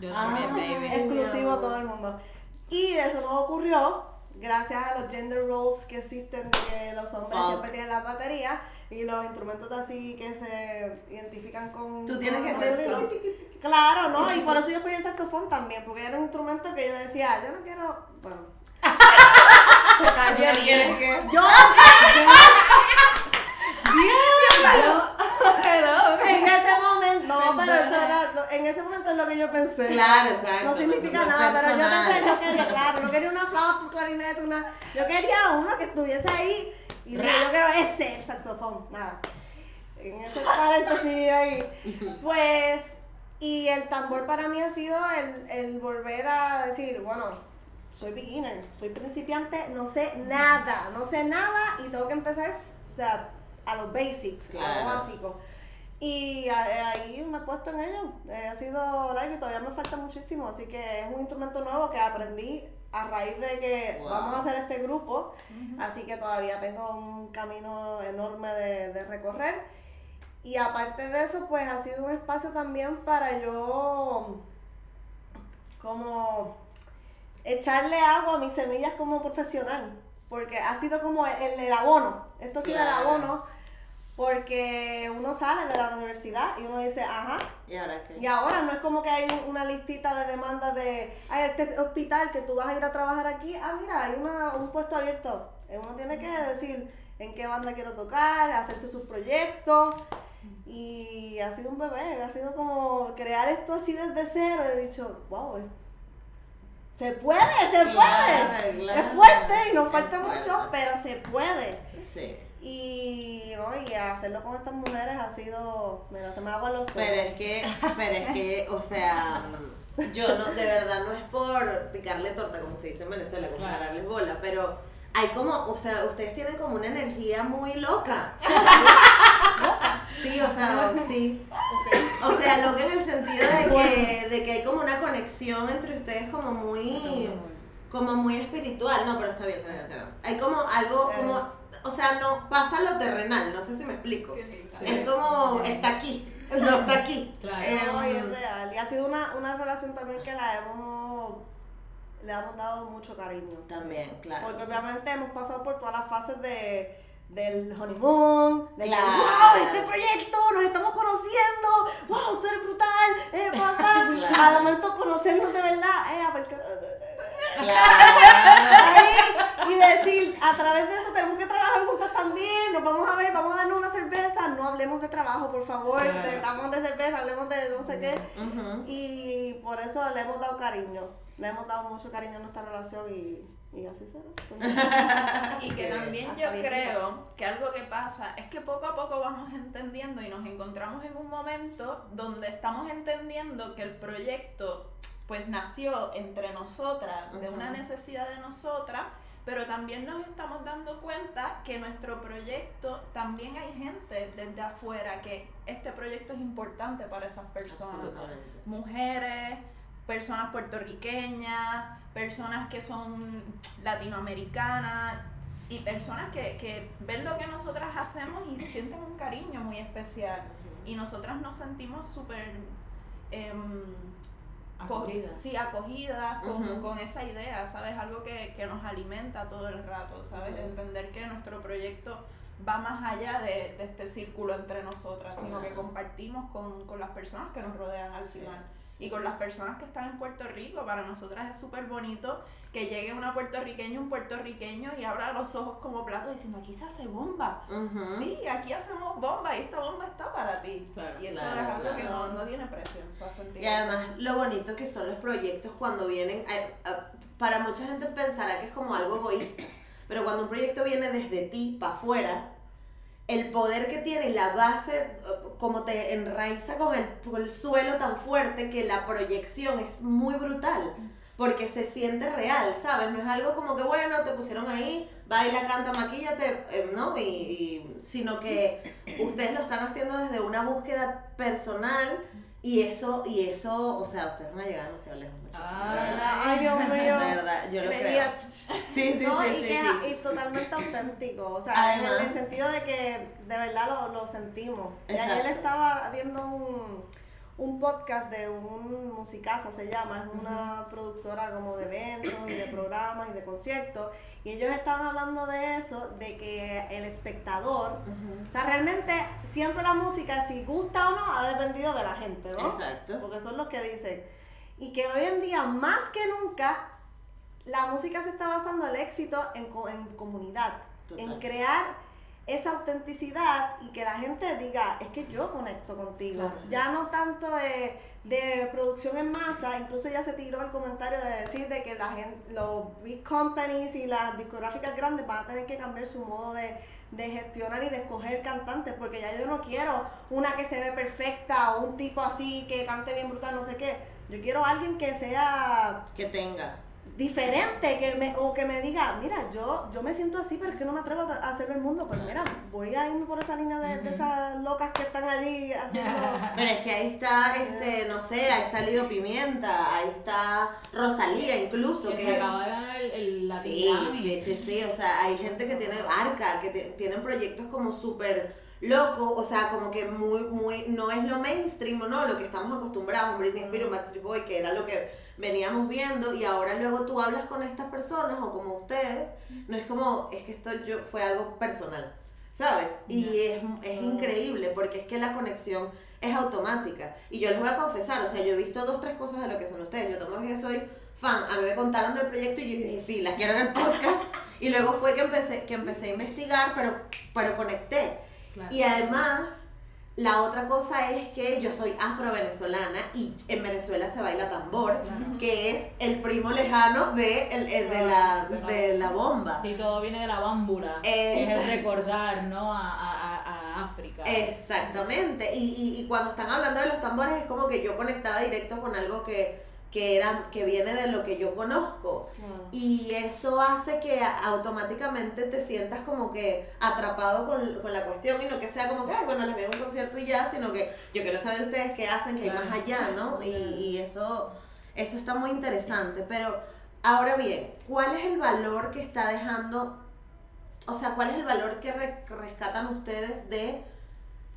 S1: Yo
S5: Ah.
S1: también, baby.
S4: Exclusivo todo el mundo. Y eso no ocurrió gracias a los gender roles que existen de que los hombres
S2: Fuck.
S4: siempre tienen las baterías y los instrumentos así que se identifican con...
S2: Tú tienes que ser tú.
S4: Claro, ¿no? Y por [laughs] eso yo escogí el saxofón también, porque era un instrumento que yo decía, yo no quiero, bueno, [laughs]
S5: Cayó el
S2: ¿Quieres que?
S4: yo [laughs]
S5: Hello.
S4: en ese momento, no, pero eso era, lo- en ese momento es lo que yo pensé.
S2: Claro, exacto.
S4: No significa nada, pero yo pensé, yo quería, claro, no quería una flauta, un clarinete, una, yo quería uno que estuviese ahí y yo quiero ese, el saxofón, nada. En ese paréntesis ahí. [laughs] Pues, y el tambor para mí ha sido el, el volver a decir, bueno, soy beginner, soy principiante, no sé nada, no sé nada y tengo que empezar, o sea, a los basics, a lo básico. Y ahí me he puesto en ello. Eh, ha sido largo y todavía me falta muchísimo. Así que es un instrumento nuevo que aprendí a raíz de que
S2: Wow.
S4: vamos a hacer este grupo. Así que todavía tengo un camino enorme de, de recorrer. Y aparte de eso, pues ha sido un espacio también para yo como echarle agua a mis semillas como profesional. Porque ha sido como el, el abono. Esto ha sido el abono. Porque uno sale de la universidad y uno dice, ajá,
S2: ¿Y ahora qué?
S4: y ahora no es como que hay un- una listita de demandas de, ay, este hospital que tú vas a ir a trabajar aquí, ah, mira, hay una, un puesto abierto. Eh, Uno tiene que decir en qué banda quiero tocar, hacerse sus proyectos. Y ha sido un bebé, ha sido como crear esto así desde cero. He dicho, wow, se puede, se puede.
S2: Claro.
S4: Es fuerte y nos falta mucho, pero se puede.
S2: Sí.
S4: Y, ¿no? y hacerlo con estas mujeres ha sido, mira, se me aguan los ojos.
S2: Pero es que, pero es que, o sea, yo no, de verdad no es por picarle torta, como se dice en Venezuela, como
S1: Claro.
S2: bola, pero hay como, o sea, ustedes tienen como una energía muy loca. Sí, o sea, sí. O sea, loca en el sentido de que, de que hay como una conexión entre ustedes como muy, como muy espiritual. No, pero está bien, está bien, está bien. Hay como algo, como, o sea, no pasa lo terrenal, no sé si me explico. Es como, está aquí, no está aquí.
S1: Claro.
S2: Eh,
S4: No, y es real. Y ha sido una, una relación también que la hemos, le hemos dado mucho cariño.
S2: También, claro.
S4: Porque
S2: sí.
S4: obviamente hemos pasado por todas las fases de del honeymoon, de
S2: Claro.
S4: que, wow, este proyecto, nos estamos conociendo, wow, tú eres brutal, eh, [laughs] papá.
S2: Claro.
S4: Al momento conocernos de verdad, eh, porque,
S2: Claro.
S4: ahí, y decir, a través de eso tenemos que trabajar juntas también, nos vamos a ver, vamos a darnos una cerveza, no hablemos de trabajo, por favor,
S1: Claro.
S4: de- estamos de cerveza, hablemos de no sé qué. Y por eso le hemos dado cariño, le hemos dado mucho cariño a nuestra relación y, y así será.
S3: Y que también yo creo que algo que pasa es que poco a poco vamos entendiendo y nos encontramos en un momento donde estamos entendiendo que el proyecto pues nació entre nosotras, de una necesidad de nosotras, pero también nos estamos dando cuenta que nuestro proyecto también hay gente desde afuera que este proyecto es importante para esas personas
S2: Absolutamente.
S3: mujeres, personas puertorriqueñas, personas que son latinoamericanas y personas que, que ven lo que nosotras hacemos y sienten un cariño muy especial. Y nosotras nos sentimos súper... em,
S1: Acogida.
S3: Sí, acogidas con, con esa idea, ¿sabes? Algo que, que nos alimenta todo el rato, ¿sabes? Entender que nuestro proyecto va más allá de, de este círculo entre nosotras, sino que compartimos con, con las personas que nos rodean al
S2: Sí,
S3: final.
S2: sí.
S3: Y con las personas que están en Puerto Rico, para nosotras es súper bonito que llegue una puertorriqueña, un puertorriqueño y abra los ojos como plato diciendo, aquí se hace bomba.
S2: Ujú.
S3: Sí, aquí hacemos bomba y esta bomba está para ti.
S1: Claro,
S3: y eso
S2: claro,
S3: es algo que
S2: claro.
S3: no, no tiene precio. O sea,
S2: Y además lo bonito que son los proyectos cuando vienen, eh, eh, para mucha gente pensará que es como algo egoísta, pero cuando un proyecto viene desde ti para afuera, el poder que tiene y la base, eh, como te enraiza con el, con el suelo tan fuerte que la proyección es muy brutal. Porque se siente real, ¿sabes? No es algo como que, bueno, te pusieron ahí, baila, canta, maquíllate, eh, ¿no? Y, y- sino que ustedes lo están haciendo desde una búsqueda personal y eso, y eso, o sea, ustedes van a llegar demasiado lejos.
S1: Ah.
S4: Ay, Dios mío.
S2: Verdad, yo lo creo. Sí, sí,
S4: no,
S2: sí,
S4: y,
S2: sí,
S4: que,
S2: sí.
S4: y totalmente auténtico, o sea, en el, sentido de que de verdad lo, lo sentimos. Y ayer estaba viendo un, un podcast de un musicaza, se llama, es una productora como de eventos y de programas y de conciertos, y ellos estaban hablando de eso, de que el espectador, o sea, realmente siempre la música, si gusta o no, ha dependido de la gente, ¿no?
S2: Exacto.
S4: porque son los que dicen. Y que hoy en día, más que nunca, la música se está basando el éxito en, en comunidad, en crear esa autenticidad y que la gente diga, es que yo conecto contigo.
S1: Claro.
S4: Ya no tanto de, de producción en masa, incluso ya se tiró el comentario de decir de que la gente, los big companies y las discográficas grandes van a tener que cambiar su modo de, de gestionar y de escoger cantantes, porque ya yo no quiero una que se ve perfecta o un tipo así que cante bien brutal, no sé qué. Yo quiero alguien que sea
S2: Que tenga.
S4: Diferente que me, o que me diga, mira, yo, yo me siento así, pero es que no me atrevo a hacerlo el mundo. Pues mira, voy a irme por esa línea de, de esas locas que están allí haciendo... [laughs]
S2: Pero es que ahí está, este, no sé, ahí está Lido Pimienta, ahí está Rosalía incluso,
S1: Que
S2: que...
S1: se acaba de ganar el, el Latin
S2: Sí, sí, sí, sí, o sea, hay gente que tiene arca, que te- tienen proyectos como súper locos, o sea, como que muy, muy, no es lo mainstream, ¿no? Lo que estamos acostumbrados, un Britney Spears, un Backstreet Boy, que era lo que veníamos viendo, y ahora luego tú hablas con estas personas, o como ustedes, no es como, es que esto yo, fue algo personal, ¿sabes? Y es, es increíble, porque es que la conexión es automática, y yo les voy a confesar, o sea, yo he visto dos, tres cosas de lo que son ustedes, yo también soy fan, a mí me contaron del proyecto y yo dije, sí, las quiero en el podcast. [laughs] Y luego fue que empecé, que empecé a investigar, pero, pero conecté.
S1: Claro.
S2: Y además, La otra cosa es que yo soy afro-venezolana y en Venezuela se baila tambor,
S3: Claro.
S2: que es el primo lejano de, el- el de, la, de la bomba.
S1: Sí, todo viene de la bámbula.
S2: Eh.
S1: Es el recordar, ¿no? A, a- a- a África.
S2: Exactamente. Y, y, y cuando están hablando de los tambores es como que yo conectaba directo con algo que, que, era, que viene de lo que yo conozco. Y eso hace que automáticamente te sientas como que atrapado con, con la cuestión y no que sea como que, ay, bueno, les veo un concierto y ya, sino que yo quiero saber ustedes qué hacen, que hay más allá, ¿no? Y, y eso, eso está muy interesante. Pero ahora bien, ¿cuál es el valor que está dejando, o sea, cuál es el valor que re- rescatan ustedes de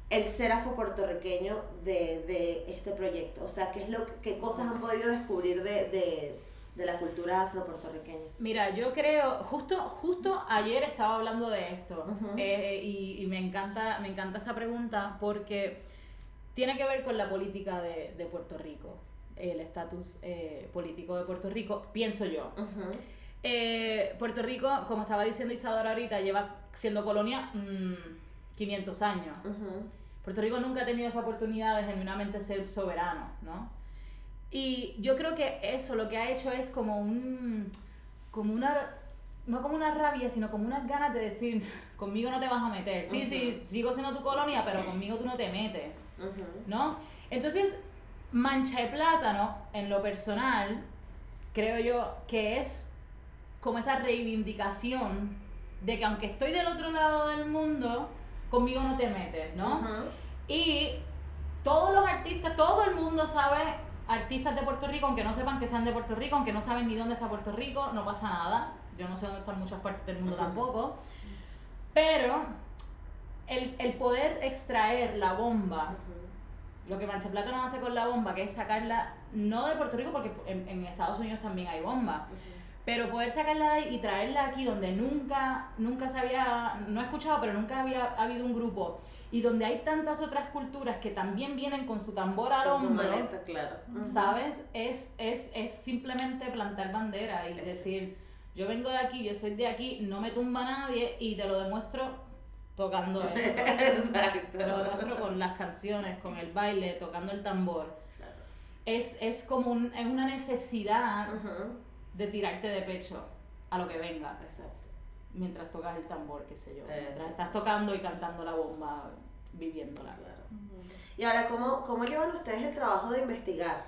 S2: el ser afro-puertorriqueño de, de este proyecto? O sea, ¿qué, es lo, qué cosas han podido descubrir de, de, de la cultura afro-puertorriqueña?
S1: Mira, yo creo, justo, justo ayer estaba hablando de esto eh, y, y me encanta, me encanta esta pregunta porque tiene que ver con la política de, de Puerto Rico, el estatus eh, político de Puerto Rico, pienso yo. Eh, Puerto Rico, como estaba diciendo Isadora ahorita, lleva siendo colonia mm, 500 años. Puerto Rico nunca ha tenido esa oportunidad de genuinamente ser soberano, ¿no? Y yo creo que eso lo que ha hecho es como un, como una, no como una rabia, sino como unas ganas de decir, conmigo no te vas a meter. Sí, sí, sigo siendo tu colonia, pero conmigo tú no te metes. ¿no? Entonces, Mancha de Plátano, en lo personal, creo yo que es como esa reivindicación de que aunque estoy del otro lado del mundo, conmigo no te metes, ¿no? Y todos los artistas, todo el mundo sabe artistas de Puerto Rico, aunque no sepan que sean de Puerto Rico, aunque no saben ni dónde está Puerto Rico, no pasa nada. Yo no sé dónde están muchas partes del mundo tampoco. Pero el, el poder extraer la bomba, lo que Mancha Plata no hace con la bomba, que es sacarla, no de Puerto Rico, porque en, en Estados Unidos también hay bomba, pero poder sacarla de ahí y traerla aquí donde nunca, nunca se había, no he escuchado, pero nunca había habido un grupo y donde hay tantas otras culturas que también vienen con su tambor al hombro,
S2: claro.
S1: ¿sabes? Es, es, es simplemente plantar bandera y
S2: Es-
S1: decir, yo vengo de aquí, yo soy de aquí, no me tumba nadie y te lo demuestro tocando [laughs] esto.
S2: Exacto.
S1: Te lo demuestro con las canciones, con el baile, tocando el tambor.
S2: Claro.
S1: Es, es como un- es una necesidad
S2: Ujú.
S1: De tirarte de pecho a lo que venga
S2: Exacto.
S1: mientras tocas el tambor, qué sé yo.
S2: Eh,
S1: Mientras estás tocando y cantando la bomba, viviéndola.
S2: Claro. Y ahora, ¿cómo, ¿cómo llevan ustedes el trabajo de investigar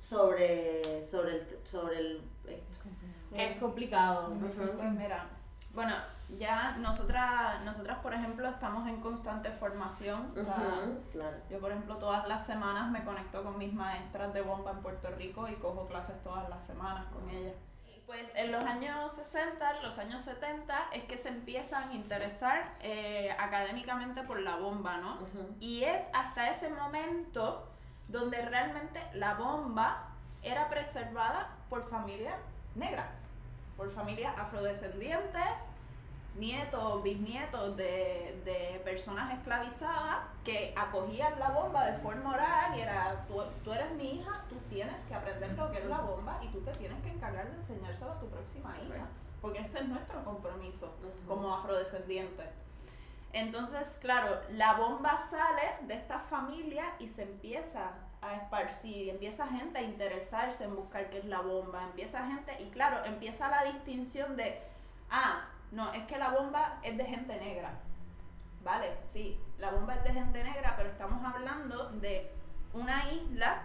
S2: sobre, sobre, el, sobre el, esto?
S1: Es complicado.
S3: Pues mira, bueno, ya nosotras, nosotras por ejemplo estamos en constante formación. O sea,
S2: Ujú, Claro.
S3: yo por ejemplo todas las semanas me conecto con mis maestras de bomba en Puerto Rico y cojo clases todas las semanas con ellas. Pues en los años 60, en los años 70 es que se empiezan a interesar eh, académicamente por la bomba, ¿no? Y es hasta ese momento donde realmente la bomba era preservada por familia negra, por familias afrodescendientes, nietos, bisnietos de, de personas esclavizadas que acogían la bomba de forma oral y era, tú, tú eres mi hija, tú tienes que aprender lo que es la bomba y tú te tienes que encargar de enseñárselo a tu próxima hija, porque ese es nuestro compromiso como afrodescendientes. Entonces, claro, la bomba sale de esta familia y se empieza a esparcir, empieza gente a interesarse en buscar qué es la bomba, empieza gente, y claro, empieza la distinción de, ah, no, es que la bomba es de gente negra. Vale, sí, la bomba es de gente negra, pero estamos hablando de una isla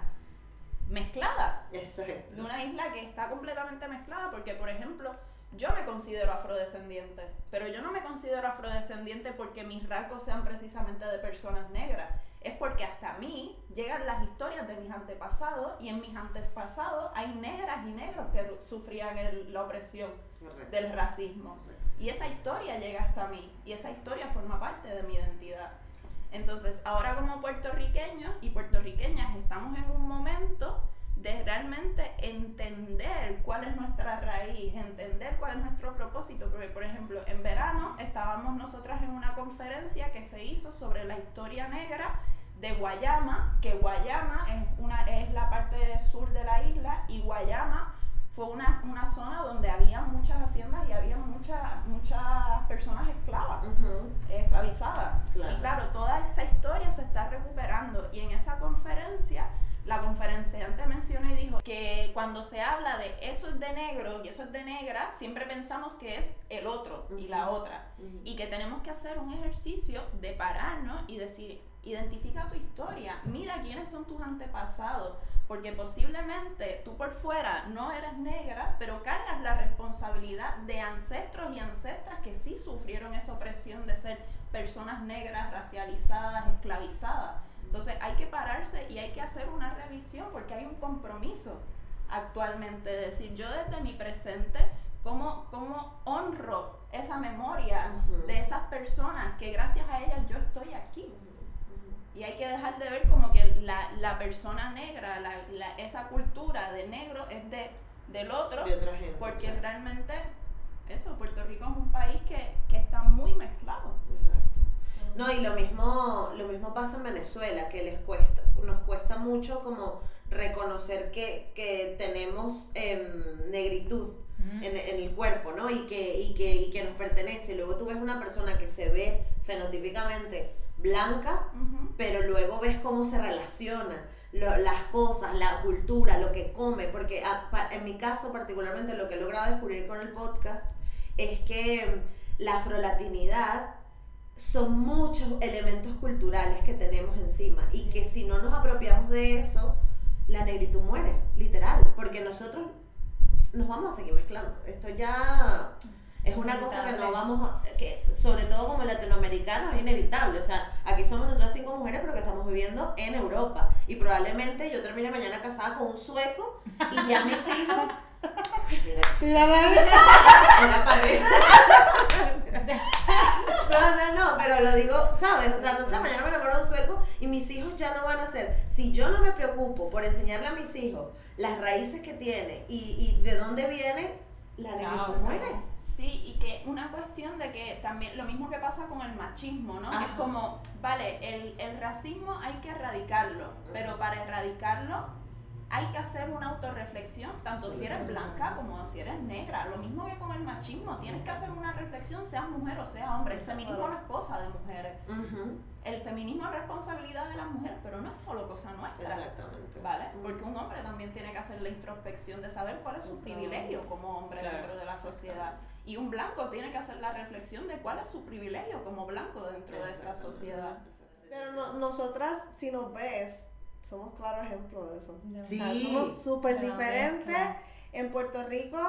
S3: mezclada
S2: Exacto.
S3: de una isla que está completamente mezclada, porque por ejemplo, yo me considero afrodescendiente, pero yo no me considero afrodescendiente porque mis rasgos sean precisamente de personas negras, es porque hasta mí llegan las historias de mis antepasados y en mis antepasados hay negras y negros que sufrían el- la opresión
S2: Correcto.
S3: del racismo.
S2: Correcto.
S3: Y esa historia llega hasta mí y esa historia forma parte de mi identidad. Entonces, ahora como puertorriqueños y puertorriqueñas estamos en un momento de realmente entender cuál es nuestra raíz, entender cuál es nuestro propósito. Porque, por ejemplo, en verano estábamos nosotras en una conferencia que se hizo sobre la historia negra de Guayama, que Guayama es, una, es la parte sur de la isla y Guayama fue una, una zona donde había muchas haciendas y había muchas muchas personas esclavas esclavizadas.
S2: Claro.
S3: Y claro, toda esa historia se está recuperando la conferenciante mencionó y dijo que cuando se habla de eso es de negro y eso es de negra, siempre pensamos que es el otro y la otra. Y que tenemos que hacer un ejercicio de pararnos y decir, identifica tu historia, mira quiénes son tus antepasados, porque posiblemente tú por fuera no eres negra, pero cargas la responsabilidad de ancestros y ancestras que sí sufrieron esa opresión de ser personas negras, racializadas, esclavizadas. Entonces hay que pararse y hay que hacer una revisión porque hay un compromiso actualmente de decir yo desde mi presente cómo, cómo honro esa memoria de esas personas que gracias a ellas yo estoy aquí. Y hay que dejar de ver como que la, la persona negra, la, la- esa cultura de negro es de, del otro,
S2: De otra gente.
S3: porque
S2: claro.
S3: realmente eso, Puerto Rico es un país que, que está muy mezclado.
S2: Exacto. No, y lo mismo, lo mismo pasa en Venezuela, que les cuesta, nos cuesta mucho como reconocer que, que tenemos em, negritud
S1: Mm.
S2: en, en el cuerpo, ¿no? Y que, y, que, y que nos pertenece. Luego tú ves una persona que se ve fenotípicamente blanca, pero luego ves cómo se relaciona lo- las cosas, la cultura, lo que come, porque a- pa- en mi caso particularmente lo que he logrado descubrir con el podcast es que la afrolatinidad son muchos elementos culturales que tenemos encima y que si no nos apropiamos de eso, la negritud muere, literal, porque nosotros nos vamos a seguir mezclando. Esto ya es una cosa que no vamos a, que sobre todo como latinoamericanos es inevitable. O sea, aquí somos nosotras cinco mujeres, pero que estamos viviendo en Europa. Y probablemente yo termine mañana casada con un sueco y ya mis hijos. [laughs] Mira, [laughs] padre. [laughs] No, no, no, pero lo digo, ¿sabes? O sea, no sé, mañana me enamoro de un sueco y mis hijos ya no van a ser. Si yo no me preocupo por enseñarle a mis hijos las raíces que tiene y, y de dónde viene, la negritud muere.
S3: Sí, y que una cuestión de que también lo mismo que pasa con el machismo, ¿no?
S2: Ajá.
S3: es como, vale, el, el racismo hay que erradicarlo, pero para erradicarlo hay que hacer una autorreflexión, tanto si eres blanca como si eres negra. Lo mismo que con el machismo, tienes que hacer una reflexión, seas mujer o sea hombre. El feminismo no es cosa de mujeres. El feminismo es responsabilidad de las mujeres, pero no es solo cosa nuestra.
S2: Exactamente.
S3: ¿Vale? Porque un hombre también tiene que hacer la introspección de saber cuál es su privilegio como hombre
S1: Claro,
S3: dentro de la sociedad. Y un blanco tiene que hacer la reflexión de cuál es su privilegio como blanco dentro de esta sociedad.
S4: Pero no- nosotras, si nos ves, somos claro ejemplo de eso.
S2: Sí.
S4: O sea, somos súper diferentes. En Puerto Rico,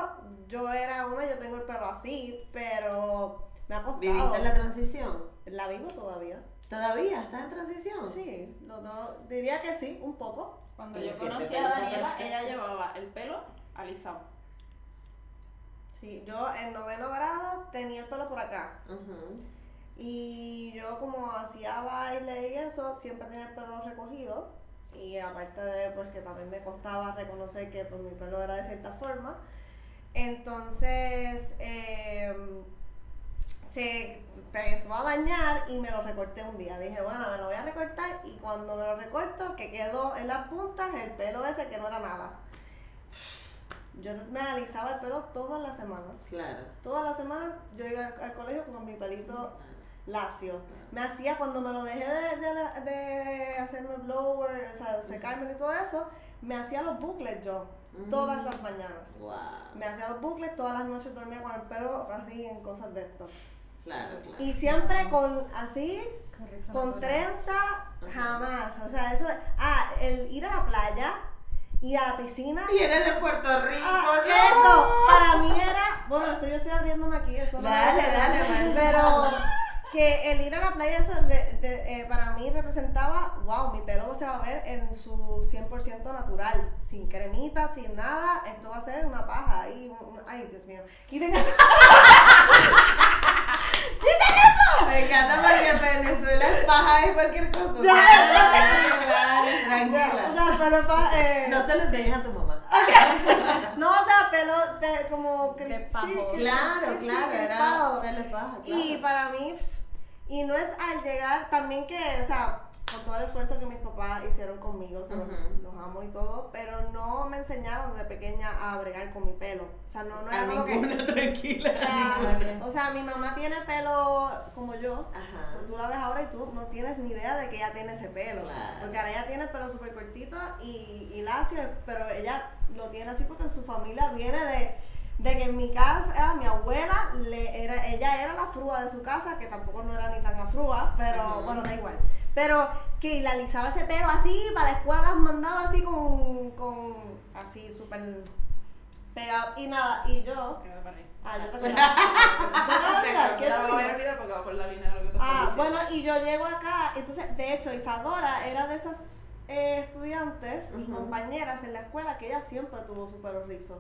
S4: yo era una, yo tengo el pelo así, pero me ha costado.
S2: ¿Viviste la transición?
S4: La vivo todavía.
S2: ¿Todavía? ¿Estás en transición?
S4: Sí, los dos- diría que sí, un poco.
S3: Cuando
S2: Pero
S3: yo
S2: si
S3: conocí a Daniela, ella llevaba el pelo alisado.
S4: Sí, yo en noveno grado tenía el pelo por acá. Y yo como hacía baile y eso, siempre tenía el pelo recogido. Y aparte de pues que también me costaba reconocer que pues mi pelo era de cierta forma. Entonces em, se empezó a dañar y me lo recorté un día. Dije, bueno, me lo voy a recortar y cuando me lo recorto, que quedó en las puntas el pelo ese que no era nada. Yo me alisaba el pelo todas las semanas.
S2: Claro.
S4: Todas las semanas yo iba al, al colegio con mi pelito lacio. Me hacía, cuando me lo dejé de, de, la- de hacerme blower, o sea, secarme y todo eso, me hacía los bucles yo, todas
S2: Mm.
S4: las mañanas.
S2: Wow.
S4: Me hacía los bucles, todas las noches dormía con el pelo así en cosas de esto.
S2: Claro, claro.
S4: Y siempre con, así,
S5: Con
S4: trenza, jamás. O sea, eso, ah, el ir a la playa y a la piscina.
S2: Y eres de Puerto Rico,
S4: Ah,
S2: ¿no?
S4: eso, para mí era, bueno, esto yo estoy abriéndome aquí, esto no
S2: Dale,
S4: es-
S2: dale, maestra.
S4: pero que el ir a la playa, eso de- eh, para mí representaba, wow, mi pelo se va a ver en su 100% natural, sin cremita, sin nada, esto va a ser una paja, un- ay, Dios mío, quiten eso.
S2: Me encanta porque Venezuela es paja de cualquier cosa.
S4: Ya.
S2: Claro,
S4: O
S2: tranquila.
S4: sea, pelo pa- eh,
S2: No se lo enseñes a tu mamá.
S4: no, o sea, pelo de, como cri-
S5: De pajo.
S4: cri-
S2: Claro,
S4: sí, sí,
S2: claro, era
S4: crispado.
S2: pelo de paja.
S4: Y
S2: claro.
S4: para mí, y no es al llegar también que, o sea, con todo el esfuerzo que mis papás hicieron conmigo, o sea, los- amo y todo, pero no me enseñaron desde pequeña a bregar con mi pelo. O sea, no, no era como que... [laughs]
S2: tranquila.
S4: Ah, o sea, mi mamá tiene pelo como yo.
S2: Ajá.
S4: Pero tú la ves ahora y tú no tienes ni idea de que ella tiene ese pelo.
S2: Claro.
S4: Porque ahora ella tiene el pelo súper cortito y, y lacio, pero ella lo tiene así porque en su familia viene de, de que en mi casa, mi abuela, le era, ella era la frúa de su casa, que tampoco no era ni tan afrúa, pero bueno, da igual. Pero que le alisaba ese pelo así, para la escuela las mandaba así con, con así súper pegado. Y nada, y yo... Ah, yo te voy a olvidar.
S3: No
S4: ¿Qué
S3: la
S4: te
S3: voy a
S4: digo?
S3: olvidar porque va por la línea de lo que te estoy
S4: Ah, bueno, y yo llego acá, entonces, de hecho, Isadora era de esas eh, estudiantes y
S2: Ujú.
S4: compañeras en la escuela que ella siempre tuvo su pelo rizo.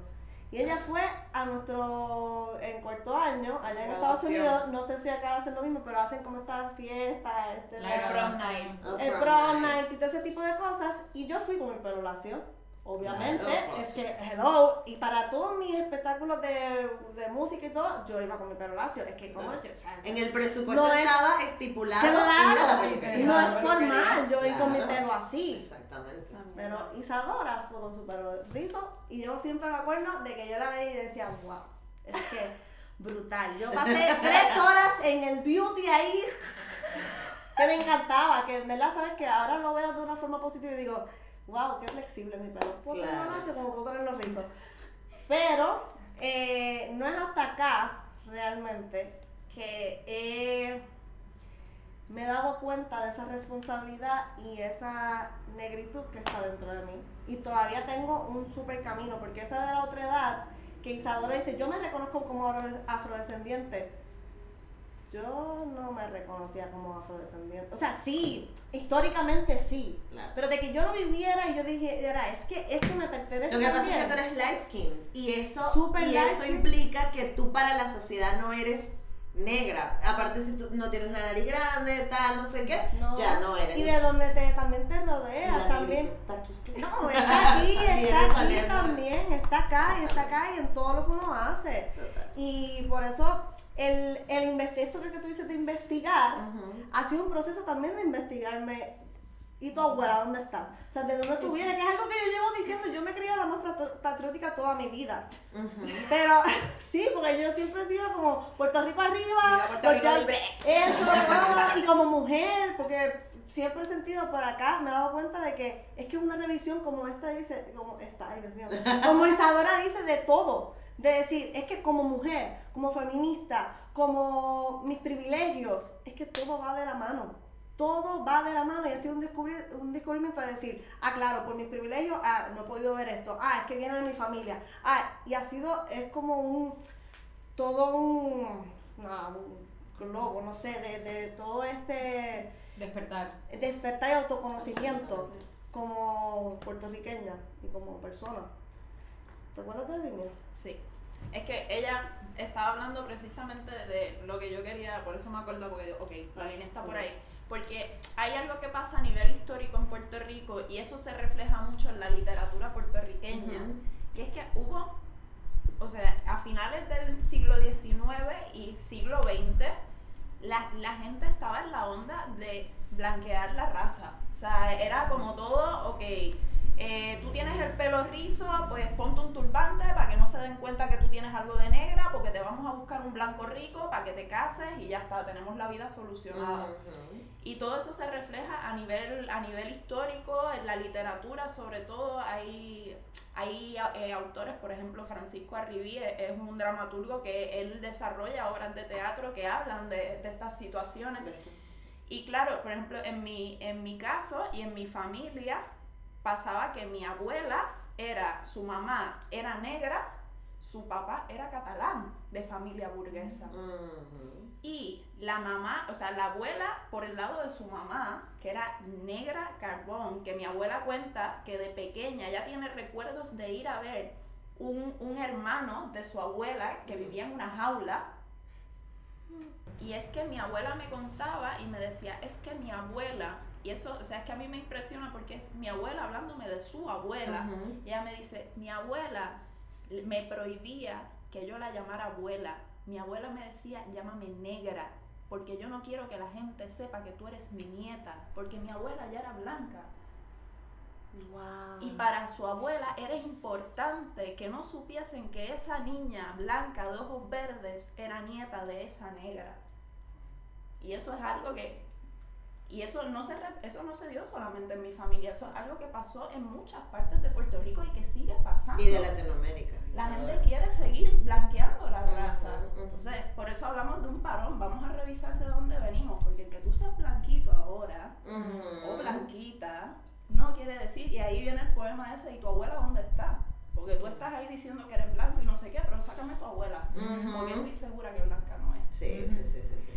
S4: Y ella fue a nuestro, en cuarto año, allá en Estados. Unidos, no sé si acá hacen lo mismo, pero hacen como esta fiesta, este, de-
S3: prom night.
S4: El
S2: prom night.
S4: night y todo ese tipo de cosas, y yo fui con mi pelo lacio. Obviamente,
S2: Claro,
S4: es que, hello, y para todos mis espectáculos de, de música y todo, yo iba con mi pelo lacio. Es que, como
S2: Claro.
S4: yo, o sea,
S2: En el presupuesto
S4: No es-
S2: estaba estipulado ir a la
S4: Claro,
S2: peluquería.
S4: no es
S3: Claro,
S4: formal yo ir con mi pelo así.
S2: Exactamente.
S4: Pero Isadora fue con su pelo rizo y yo siempre me acuerdo de que yo la veía y decía, wow, es que brutal. Yo pasé [laughs] tres horas en el beauty ahí que me encantaba, que en verdad sabes que ahora lo veo de una forma positiva y digo, wow, qué flexible mi pelo. Puedo
S2: Claro.
S4: como puedo tenerlo rizo. Pero eh, no es hasta acá realmente que me he dado cuenta de esa responsabilidad y esa negritud que está dentro de mí. Y todavía tengo un super camino, porque esa de la otra edad, que Isadora dice, yo me reconozco como afro- afrodescendiente. Yo no me reconocía como afrodescendiente. O sea, sí, históricamente sí.
S2: Claro.
S4: Pero de que yo lo viviera y yo dije, era, es que esto me pertenece
S2: Lo que pasa es
S4: también".
S2: que tú eres light skin y eso, y eso
S4: skin.
S2: implica que tú para la sociedad no eres negra. Aparte si tú no tienes la nariz grande, tal, no sé qué,
S4: No.
S2: ya no eres.
S4: Y de donde te, también te
S2: Y
S4: rodea,
S2: la
S4: también.
S2: está aquí.
S4: No, está aquí, [laughs] está aquí también, está acá y está acá y en todo lo que uno hace.
S2: Total.
S4: Y por eso el, el esto que tú dices de investigar
S2: Ujú.
S4: ha sido un proceso también de investigarme. ¿Y tu abuela dónde está? O sea, ¿de dónde tú vienes? Que es algo que yo llevo diciendo. Yo me he criado la más patriótica toda mi vida.
S2: Ujú.
S4: Pero [laughs] sí, porque yo siempre he sido como Puerto Rico arriba,
S3: Puerto Rico libre.
S4: eso, y como mujer, porque siempre he sentido por acá, me he dado cuenta de que es que una revisión como esta dice, como esta, ay Dios mío, como Isadora dice de todo, de decir, es que como mujer, como feminista, como mis privilegios, es que todo va de la mano. Todo va de la mano y ha sido un, descubri- un descubrimiento de decir, ah, claro, por mis privilegios, ah, no he podido ver esto, ah, es que viene de mi familia, ah, y ha sido, es como un, todo un, un globo, no sé, de, de todo este
S1: Despertar.
S4: despertar y autoconocimiento como puertorriqueña y como persona. ¿Te acuerdas de la línea?
S3: Sí. Es que ella estaba hablando precisamente de lo que yo quería, por eso me acuerdo, porque yo, ok, la línea está por ahí. Porque hay algo que pasa a nivel histórico en Puerto Rico y eso se refleja mucho en la literatura puertorriqueña. Y es que hubo, o sea, a finales del siglo XIX y siglo XX, la, la gente estaba en la onda de blanquear la raza. O sea, era como todo, ok, eh, tú tienes el pelo rizo, pues ponte un turbante para que no se den cuenta que tú tienes algo de negra, porque te vamos a buscar un blanco rico para que te cases y ya está, tenemos la vida solucionada.
S2: Ujú.
S3: Y todo eso se refleja a nivel, a nivel histórico, en la literatura sobre todo. Hay, hay eh, autores, por ejemplo, Francisco Arribí es, es un dramaturgo que él desarrolla obras de teatro que hablan de, de estas situaciones. Y claro, por ejemplo, en mi, en mi caso y en mi familia pasaba que mi abuela era, su mamá era negra, su papá era catalán, de familia burguesa. Y la mamá, o sea, la abuela por el lado de su mamá, que era negra carbón, que mi abuela cuenta que de pequeña ya tiene recuerdos de ir a ver un, un hermano de su abuela que vivía en una jaula. Y es que mi abuela me contaba y me decía, es que mi abuela, y eso, o sea, es que a mí me impresiona porque es mi abuela hablándome de su abuela. Ella me dice, mi abuela me prohibía que yo la llamara abuela. Mi abuela me decía, llámame negra, porque yo no quiero que la gente sepa que tú eres mi nieta, porque mi abuela ya era blanca.
S4: Wow.
S3: Y para su abuela era importante que no supiesen que esa niña blanca de ojos verdes era nieta de esa negra. Y eso es algo que... Y eso no, se, re- eso no se dio solamente en mi familia, eso es algo que pasó en muchas partes de Puerto Rico y que sigue pasando.
S2: Y de Latinoamérica.
S3: La gente quiere seguir blanqueando la raza. Entonces, por eso hablamos de un parón. Vamos a revisar de dónde venimos. Porque el que tú seas blanquito ahora, o blanquita, no quiere decir, y ahí viene el poema ese, ¿y tu abuela dónde está? Porque tú estás ahí diciendo que eres blanco y no sé qué, pero sácame tu abuela. Porque estoy segura que blanca no es.
S2: Sí, sí, sí, sí, sí.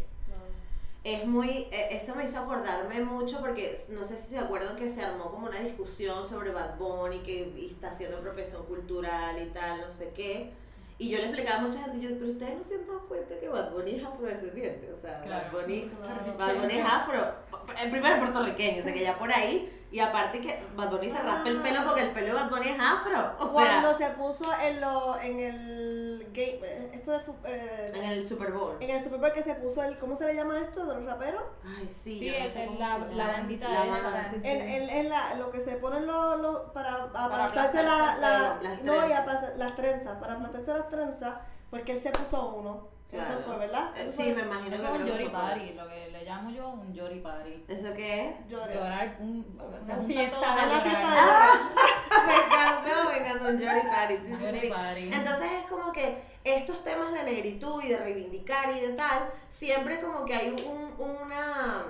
S2: Es muy, eh, esto me hizo acordarme mucho porque no sé si se acuerdan que se armó como una discusión sobre Bad Bunny que y está haciendo apropiación cultural y tal, no sé qué. Y yo le explicaba a mucha gente, yo, pero ustedes no se han dado cuenta que Bad Bunny es afrodescendiente, o sea,
S1: Claro.
S2: Bad Bunny, [laughs]
S4: Claro.
S2: Bad Bunny es afro, el primero es puertorriqueño, o sea que ya por ahí, y aparte que Bad Bunny se raspa el pelo porque el pelo de Bad Bunny es afro, o
S4: Cuando
S2: sea,
S4: se puso en, lo, en el game, eh, esto de, fu- eh,
S2: en el Super Bowl.
S4: en el Super Bowl que se puso el, ¿cómo se le llama esto? De los raperos.
S2: Ay, sí,
S1: Sí,
S2: no
S1: es la, la bandita
S2: La
S1: esa.
S2: banda, sí, sí.
S4: En, en- en la, lo que se ponen los, los- para aplastarse la,
S2: las
S4: no, y aplastar- las trenzas, para aplastarse las trenzas, porque él se puso uno. Eso fue, ¿verdad?
S2: Eh,
S4: Eso
S2: Sí,
S4: fue-
S2: me imagino
S1: Eso
S2: que
S1: es un
S2: ahí.
S1: Party, lo que le llamo yo un Yori Party.
S2: ¿Eso qué es?
S4: Lloré.
S1: Llorar, un, se
S5: Una
S1: juntan
S5: fiesta
S1: todos a
S5: de
S4: Una
S1: llorar.
S4: fiesta de llorar. [laughs]
S2: me encantó, me encantó un Jory Party.
S1: Jory
S2: sí.
S1: Party.
S2: Entonces es como que estos temas de negritud y de reivindicar y de tal, siempre como que hay un, una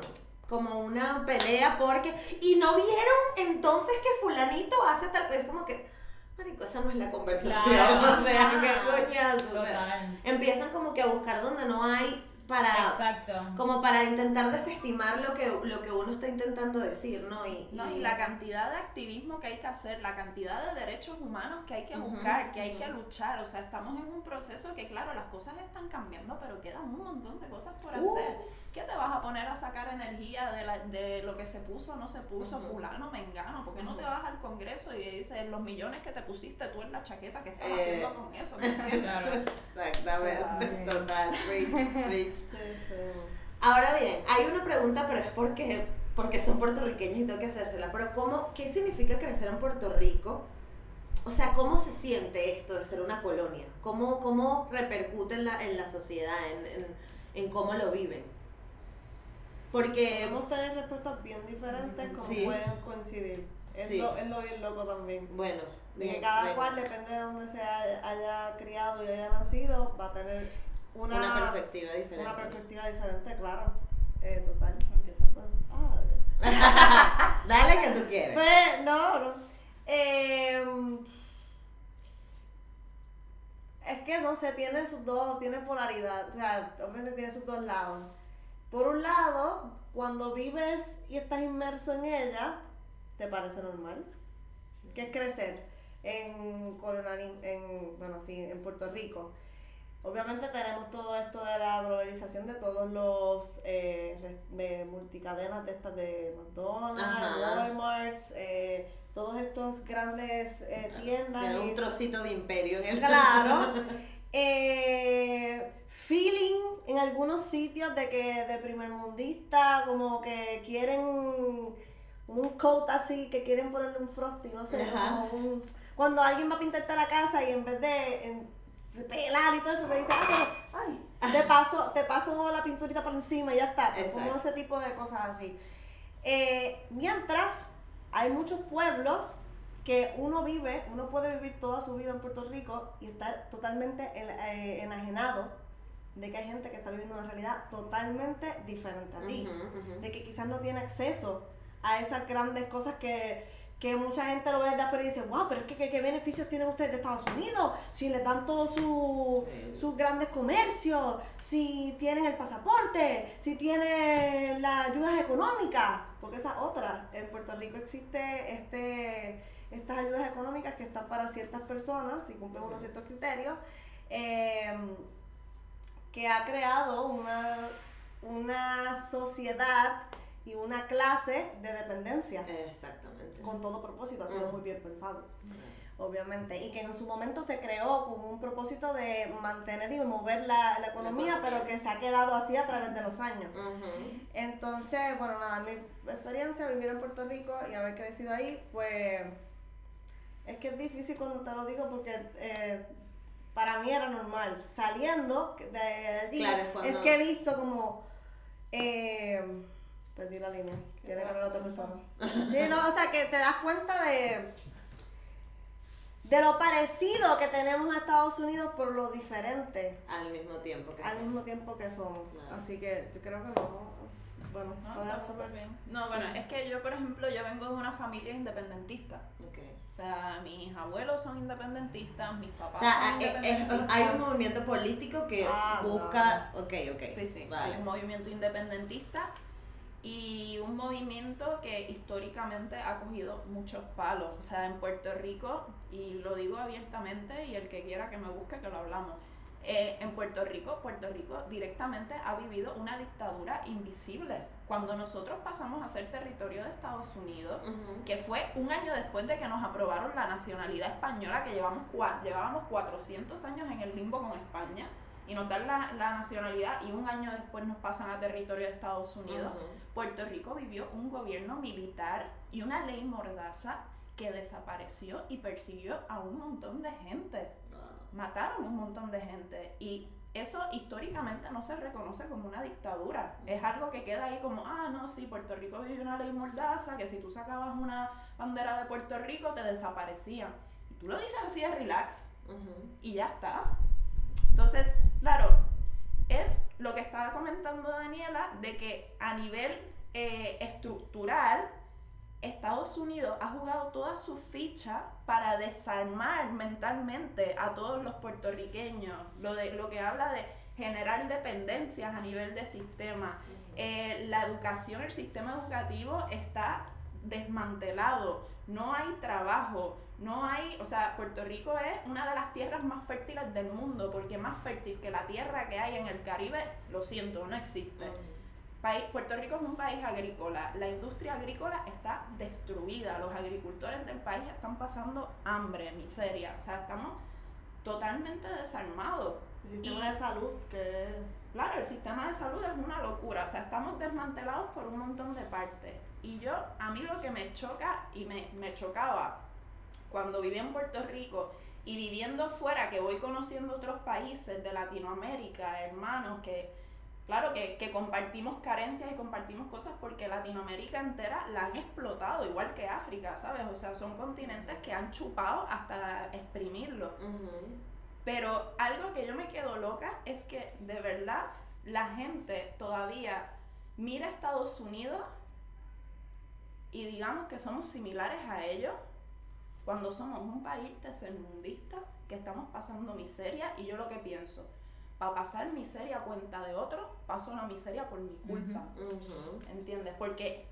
S2: como una pelea porque y no vieron entonces que fulanito hace tal es como que marico esa no es la conversación
S1: Claro. [laughs]
S2: o sea qué coñazo o sea,
S1: Total.
S2: empiezan como que a buscar donde no hay para
S1: Exacto.
S2: como para intentar desestimar lo que lo que uno está intentando decir no y,
S3: No, y la cantidad de activismo que hay que hacer, la cantidad de derechos humanos que hay que buscar, que hay que luchar. O sea, estamos en un proceso que, claro, las cosas están cambiando, pero quedan un montón de cosas por hacer. ¿Qué te vas a poner a sacar energía de, la- de lo que se puso, no se puso,
S2: Ujú.
S3: fulano, mengano? ¿Por qué no te vas al Congreso y dices los millones que te pusiste tú en la chaqueta que estás
S2: Eh.
S3: haciendo con eso? [laughs]
S1: Claro. [laughs]
S2: exactamente total preach, preach. Ahora bien, hay una pregunta, pero es porque, porque son puertorriqueños y tengo que hacérsela. Pero ¿cómo, ¿qué significa crecer en Puerto Rico? O sea, ¿cómo se siente esto de ser una colonia? ¿Cómo, cómo repercute en la, en la sociedad, en, en, en cómo lo viven? Porque,
S4: Podemos tener respuestas bien diferentes como
S2: Sí.
S4: pueden coincidir. Es,
S2: Sí.
S4: lo, es lo bien loco también.
S2: bueno,
S4: De que cada cual, depende de dónde se haya, haya criado y haya nacido, va a tener una,
S2: una, perspectiva diferente.
S4: una perspectiva diferente, claro. Eh, total.
S3: Empieza.
S4: Ah. [laughs]
S2: Dale que tú quieres.
S4: Pues, no, no. Eh, es que no sé, tiene sus dos, tiene polaridad, o sea, obviamente tiene sus dos lados. Por un lado, cuando vives y estás inmerso en ella, te parece normal. Que es crecer en en, bueno, sí, en Puerto Rico. Obviamente tenemos todo esto de la globalización de todos los eh, multicadenas de estas de McDonald's,
S2: Ajá.
S4: Walmart, eh, todos estos grandes eh, tiendas. Y-
S2: un trocito de imperio en el
S4: Claro. [laughs] Eh, feeling en algunos sitios de que de primer mundista, como que quieren un coat así, que quieren ponerle un frosty, no sé, como un- cuando alguien va a pintarte la casa y en vez de en- pelar y todo eso, te dice, ah, pero, ay, te [laughs] paso, te paso la pinturita por encima y ya está, pues, como ese tipo de cosas así. Eh, mientras hay muchos pueblos que uno vive, uno puede vivir toda su vida en Puerto Rico y estar totalmente en- eh, enajenado de que hay gente que está viviendo una realidad totalmente diferente a ti, de que quizás no tiene acceso a esas grandes cosas que, que mucha gente lo ve desde afuera y dice, wow, pero es que ¿qué, qué beneficios tienen ustedes de Estados Unidos, si les dan todos su,
S2: Sí.
S4: sus grandes comercios, si tienes el pasaporte, si tienes las ayudas económicas, porque esa es otra. En Puerto Rico existe este, estas ayudas económicas que están para ciertas personas, si cumplen unos ciertos criterios, eh, que ha creado una, una sociedad y una clase de dependencia
S2: Exactamente.
S4: con todo propósito, ha sido muy bien pensado. obviamente, y que en su momento se creó con un propósito de mantener y mover la, la economía, pero que se ha quedado así a través de los años. Entonces, bueno, nada, mi experiencia, vivir en Puerto Rico y haber crecido ahí, pues es que es difícil cuando te lo digo porque eh, para mí era normal. Saliendo de allí,
S2: Claro, es cuando-
S4: es que he visto como... eh, perdí la línea, tiene que hablar otra persona. Sí, no, o sea, que te das cuenta de... De lo parecido que tenemos a Estados Unidos por lo diferente
S2: Al mismo tiempo que
S4: al
S2: somos.
S4: mismo tiempo que somos. Así que yo creo que no. Bueno,
S3: No,
S4: puede
S3: está súper bien. No, bueno, es que yo, por ejemplo, yo vengo de una familia independentista.
S2: Ok.
S3: O sea, mis abuelos son independentistas, mis
S2: O
S3: papás
S2: sea,
S3: son
S2: eh, eh,
S3: independentistas.
S2: hay un movimiento político que
S4: Ah,
S2: busca. Ok, ok.
S3: Sí, sí, hay
S2: Vale.
S3: un movimiento independentista y un movimiento que históricamente ha cogido muchos palos. O sea, en Puerto Rico, y lo digo abiertamente, y el que quiera que me busque, que lo hablamos. eh, en Puerto Rico, Puerto Rico directamente ha vivido una dictadura invisible. Cuando nosotros pasamos a ser territorio de Estados Unidos, que fue un año después de que nos aprobaron la nacionalidad española, que llevamos cua- llevábamos 400 años en el limbo con España, y nos dan la, la nacionalidad y un año después nos pasan a territorio de Estados Unidos. Puerto Rico vivió un gobierno militar y una ley mordaza que desapareció y persiguió a un montón de gente. Mataron un montón de gente y eso históricamente no se reconoce como una dictadura. Es algo que queda ahí como, ah, no, sí, Puerto Rico vivió una ley mordaza, que si tú sacabas una bandera de Puerto Rico te desaparecían. Y tú lo dices así de relax y ya está. Entonces, claro, es lo que estaba comentando Daniela, de que a nivel eh, estructural, Estados Unidos ha jugado toda su ficha para desarmar mentalmente a todos los puertorriqueños, lo, de, lo que habla de generar dependencias a nivel de sistema. Eh, la educación, el sistema educativo está desmantelado, no hay trabajo, no hay, o sea, Puerto Rico es una de las tierras más fértiles del mundo, porque más fértil que la tierra que hay en el Caribe, lo siento, no existe. País, Puerto Rico es un país agrícola, la industria agrícola está destruida, los agricultores del país están pasando hambre, miseria, o sea, estamos totalmente desarmados.
S4: El sistema
S3: Y-
S4: de salud, que
S3: Claro, el sistema de salud es una locura, o sea, estamos desmantelados por un montón de partes. Y yo, a mí lo que me choca y me, me chocaba cuando viví en Puerto Rico y viviendo fuera, que voy conociendo otros países de Latinoamérica, hermanos, que claro que, que compartimos carencias y compartimos cosas porque Latinoamérica entera la han explotado, igual que África, ¿sabes? O sea, son continentes que han chupado hasta exprimirlo.
S2: Ujú.
S3: Pero algo que yo me quedo loca es que de verdad la gente todavía mira a Estados Unidos y digamos que somos similares a ellos cuando somos un país tercermundista que estamos pasando miseria y yo lo que pienso, para pasar miseria a cuenta de otro, paso la miseria por mi culpa. ¿entiendes? Porque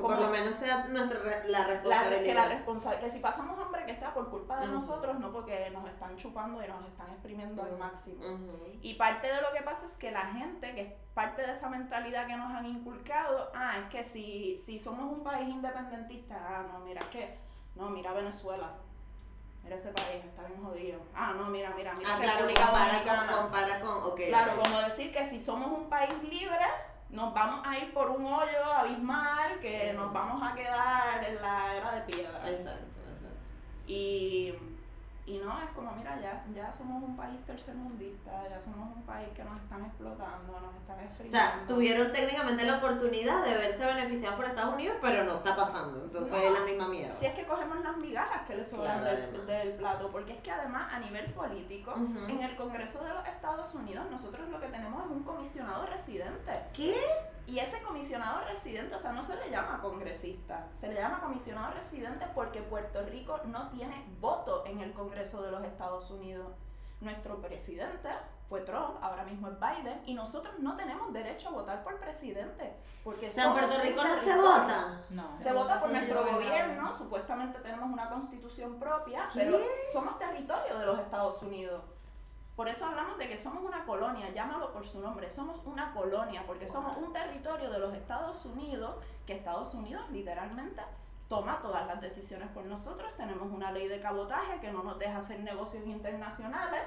S2: Que por lo menos sea nuestra re- la
S3: la,
S2: responsabilidad.
S3: que la responsa- que si pasamos hambre que sea por culpa de
S2: Ujú.
S3: nosotros, no porque nos están chupando y nos están exprimiendo al
S2: Ujú.
S3: máximo.
S2: Ujú.
S3: Y parte de lo que pasa es que la gente, que es parte de esa mentalidad que nos han inculcado, ah, es que si, si somos un país independentista, ah, no, mira, es que, no, mira Venezuela, mira ese país, está bien jodido. Ah, no, mira, mira, mira
S2: Ah, claro, compara con, compara con, ok.
S3: Claro,
S2: ok.
S3: como decir que si somos un país libre, nos vamos a ir por un hoyo abismal, que nos vamos a quedar en la era de piedra.
S2: Exacto, exacto.
S3: Y, y no, es como, mira, ya, ya somos un país tercermundista, ya somos un país que nos están explotando, nos están
S2: O
S3: exprimiendo.
S2: sea, tuvieron técnicamente la oportunidad de verse beneficiados por Estados Unidos, pero no está pasando. Entonces
S3: No.
S2: es la misma mierda.
S3: Si es que cogemos las migajas que le sobran
S2: Claro,
S3: del, del plato, porque es que además a nivel político, en el Congreso de los Estados Unidos, nosotros lo que tenemos es un comisionado residente.
S2: ¿Qué?
S3: Y ese comisionado residente, o sea, no se le llama congresista, se le llama comisionado residente porque Puerto Rico no tiene voto en el Congreso de los Estados Unidos. Nuestro presidente fue Trump, ahora mismo es Biden, y nosotros no tenemos derecho a votar por presidente. Porque
S2: O sea, en
S3: somos
S2: Puerto Rico no se vota.
S1: No.
S3: Se vota por nuestro gobierno, supuestamente tenemos una constitución propia,
S2: ¿Qué?
S3: pero somos territorio de los Estados Unidos. Por eso hablamos de que somos una colonia, llámalo por su nombre, somos una colonia, porque somos un territorio de los Estados Unidos, que Estados Unidos literalmente toma todas las decisiones por nosotros. Tenemos una ley de cabotaje que no nos deja hacer negocios internacionales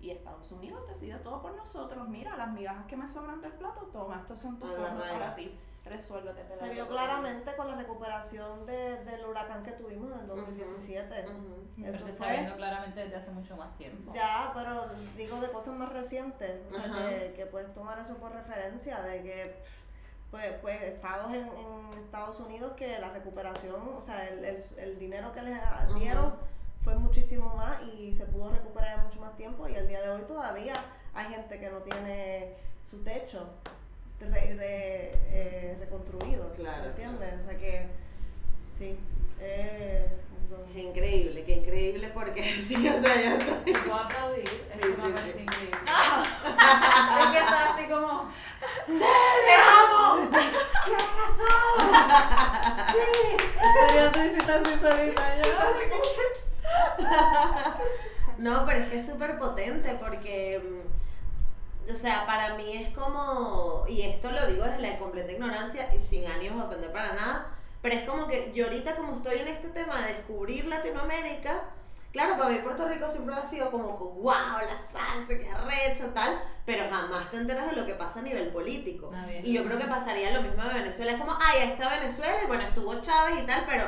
S3: y Estados Unidos decide todo por nosotros. Mira, las migajas que me sobran del plato, toma, estos son tus fondos para ti. Resuélvete.
S4: Se vio claramente con la recuperación de- del huracán que tuvimos en el 2017.
S2: Ujú.
S1: Pero
S4: Eso
S1: se está
S4: fue
S1: viendo claramente desde hace mucho más tiempo.
S4: Ya, pero digo de cosas más recientes, o sea, que, que puedes tomar eso por referencia, de que pues, pues estados en, en Estados Unidos que la recuperación, o sea, el, el, el dinero que les dieron fue muchísimo más y se pudo recuperar en mucho más tiempo y al día de hoy todavía hay gente que no tiene su techo re- re- eh, reconstruido,
S2: Claro,
S4: ¿entiendes? O sea que, sí, eh,
S2: Qué increíble, qué increíble porque [laughs] sí, o sea, yo estoy...
S1: Puedo aplaudir, es
S2: Sí,
S1: una
S2: sí,
S1: parte
S2: sí.
S1: increíble. [laughs]
S3: Es que está así como.
S5: Estaría triste así solita yo. [laughs]
S2: No, pero es que es súper potente porque, mm, o sea, para mí es como, y esto lo digo desde la completa ignorancia y sin ánimos de ofender para nada, pero es como que yo ahorita como estoy en este tema de descubrir Latinoamérica, claro, para mí Puerto Rico siempre ha sido como, wow, la salsa, qué arrecho, tal, pero jamás te enteras de lo que pasa a nivel político.
S1: Nadie.
S2: Y yo creo que pasaría lo mismo de Venezuela, es como, ay, ahí está Venezuela, y bueno, estuvo Chávez y tal, pero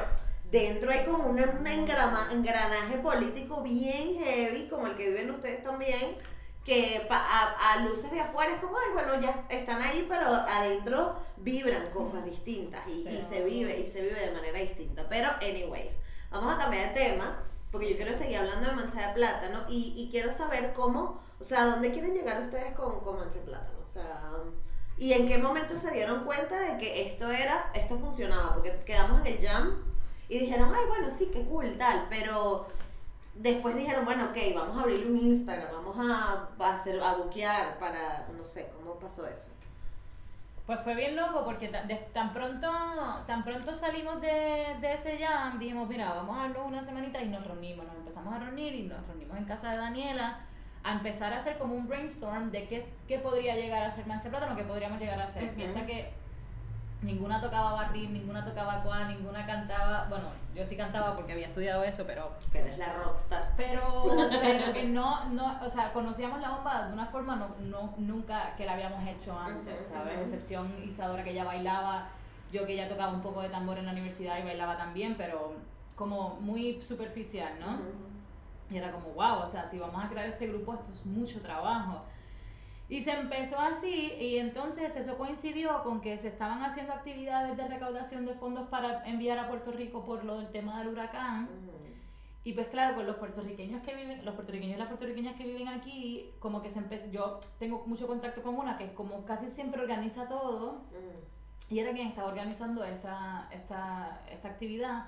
S2: dentro hay como un, un engrama- engranaje político bien heavy, como el que viven ustedes también, que a, a luces de afuera es como, ay, bueno, ya están ahí, pero adentro vibran cosas distintas y, y se vive, y se vive de manera distinta. Pero, anyways, vamos a cambiar de tema, porque yo quiero seguir hablando de mancha de plátano y, y quiero saber cómo, o sea, ¿dónde quieren llegar ustedes con, con mancha de plátano? O sea, ¿y en qué momento se dieron cuenta de que esto era, esto funcionaba? Porque quedamos en el jam y dijeron, ay, bueno, sí, qué cool, tal, pero después dijeron, bueno, ok, vamos a abrir un Instagram, vamos a, a hacer, a buquear para, no sé, ¿cómo pasó eso?
S1: Pues fue bien loco porque de- tan pronto tan pronto salimos de, de ese jam, dijimos, mira, vamos a darnos una semanita y nos reunimos, nos empezamos a reunir y nos reunimos en casa de Daniela a empezar a hacer como un brainstorm de qué, qué podría llegar a ser Mancha Plátano, qué podríamos llegar a hacer. Piensa que ninguna tocaba barril, ninguna tocaba cuá, ninguna cantaba, bueno, yo sí cantaba porque había estudiado eso, pero
S2: Que eres la rockstar.
S1: pero, pero que no, no, o sea, conocíamos la bomba de una forma no, no, nunca que la habíamos hecho antes, ¿sabes? Excepción Isadora que ella bailaba, yo que ya tocaba un poco de tambor en la universidad y bailaba también, pero como muy superficial, ¿no? Y era como, wow, o sea, si vamos a crear este grupo, esto es mucho trabajo. Y se empezó así, y entonces eso coincidió con que se estaban haciendo actividades de recaudación de fondos para enviar a Puerto Rico por lo del tema del huracán. Y pues claro, con los puertorriqueños que viven, los puertorriqueños y las puertorriqueñas que viven aquí, como que se empezó, yo tengo mucho contacto con una que como casi siempre organiza todo, y era quien estaba organizando esta, esta, esta actividad.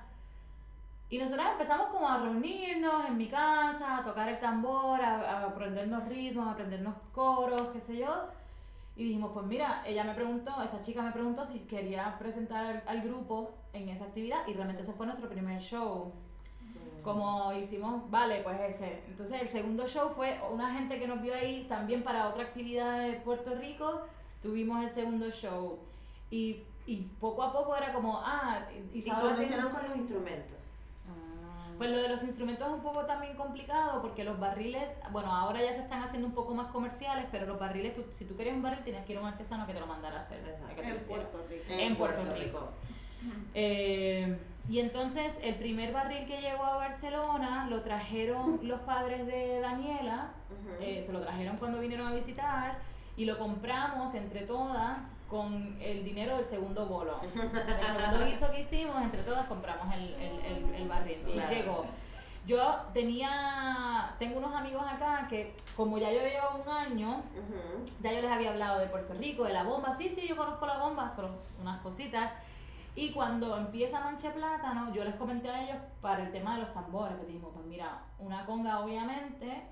S1: Y nosotros empezamos como a reunirnos en mi casa, a tocar el tambor, a, a aprendernos ritmos, a aprendernos coros, qué sé yo. Y dijimos, pues mira, ella me preguntó, esta chica me preguntó si quería presentar al, grupo en esa actividad y realmente ese fue nuestro primer show. Como hicimos, vale, pues ese. Entonces el segundo show fue una gente que nos vio ahí también para otra actividad de Puerto Rico. Tuvimos el segundo show. Y, y poco a poco era como, ah,
S2: ¿Y
S1: tiene-
S2: hicieron con los instrumentos?
S1: Pues lo de los instrumentos es un poco también complicado porque los barriles, bueno, ahora ya se están haciendo un poco más comerciales, pero los barriles, tú- si tú querías un barril, tenías que ir a un artesano que te lo mandara a hacer.
S2: Exacto.
S1: que te lo
S4: en. Puerto Rico.
S1: En Puerto Rico. Eh, y entonces el primer barril que llegó a Barcelona lo trajeron los padres de Daniela, eh, se lo trajeron cuando vinieron a visitar y lo compramos entre todas con el dinero del segundo bolo. El segundo guiso que hicimos, entre todas compramos el, el, el, el barril.
S2: Claro.
S1: llegó. Yo tenía, tengo unos amigos acá que como ya yo llevaba un año, ya yo les había hablado de Puerto Rico, de la bomba. Sí, sí, yo conozco la bomba, solo unas cositas. Y cuando empieza Manche Plátano, yo les comenté a ellos para el tema de los tambores. Les dijimos, pues mira, una conga obviamente.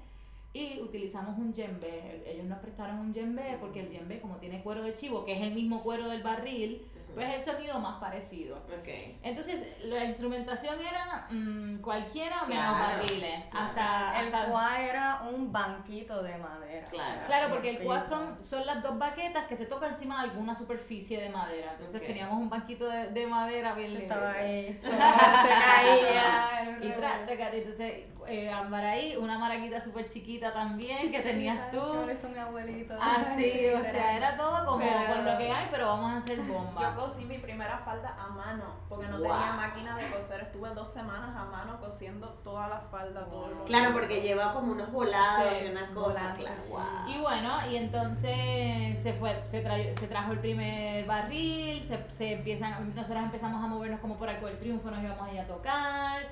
S1: Y utilizamos un djembe. Ellos nos prestaron un djembe porque el djembe, como tiene cuero de chivo, que es el mismo cuero del barril, pues el sonido más parecido.
S2: Ok.
S1: Entonces, la instrumentación era mm, cualquiera menos
S2: Claro,
S1: barriles.
S2: claro.
S1: Hasta,
S5: El
S1: hasta-
S5: cuá era un banquito de madera.
S2: Claro.
S1: Claro, porque el cuá son, son las dos baquetas que se toca encima de alguna superficie de madera. Entonces
S2: Ok.
S1: teníamos un banquito de, de madera bien
S5: Estaba [laughs] ahí, se caía.
S1: Y taca, entonces, eh, Ámbar ahí, una maraquita súper chiquita también que tenías tú.
S5: hizo mi abuelito.
S1: Así, o sea, era todo como
S2: Pero-
S1: con lo que hay, pero vamos a hacer
S3: Yo
S1: bomba.
S3: cosí mi primera falda a mano, porque no
S2: Wow.
S3: tenía máquina de coser. Estuve dos semanas a mano cosiendo toda la falda, todo lo
S2: Claro, porque lleva como unos volados
S1: Sí,
S2: y unas cosas, claro.
S5: sí.
S2: Wow.
S1: Y bueno, y entonces se fue, se, tra- se trajo el primer barril, se, se empiezan, nosotros empezamos a movernos como por Arco del Triunfo, nos íbamos allá a tocar,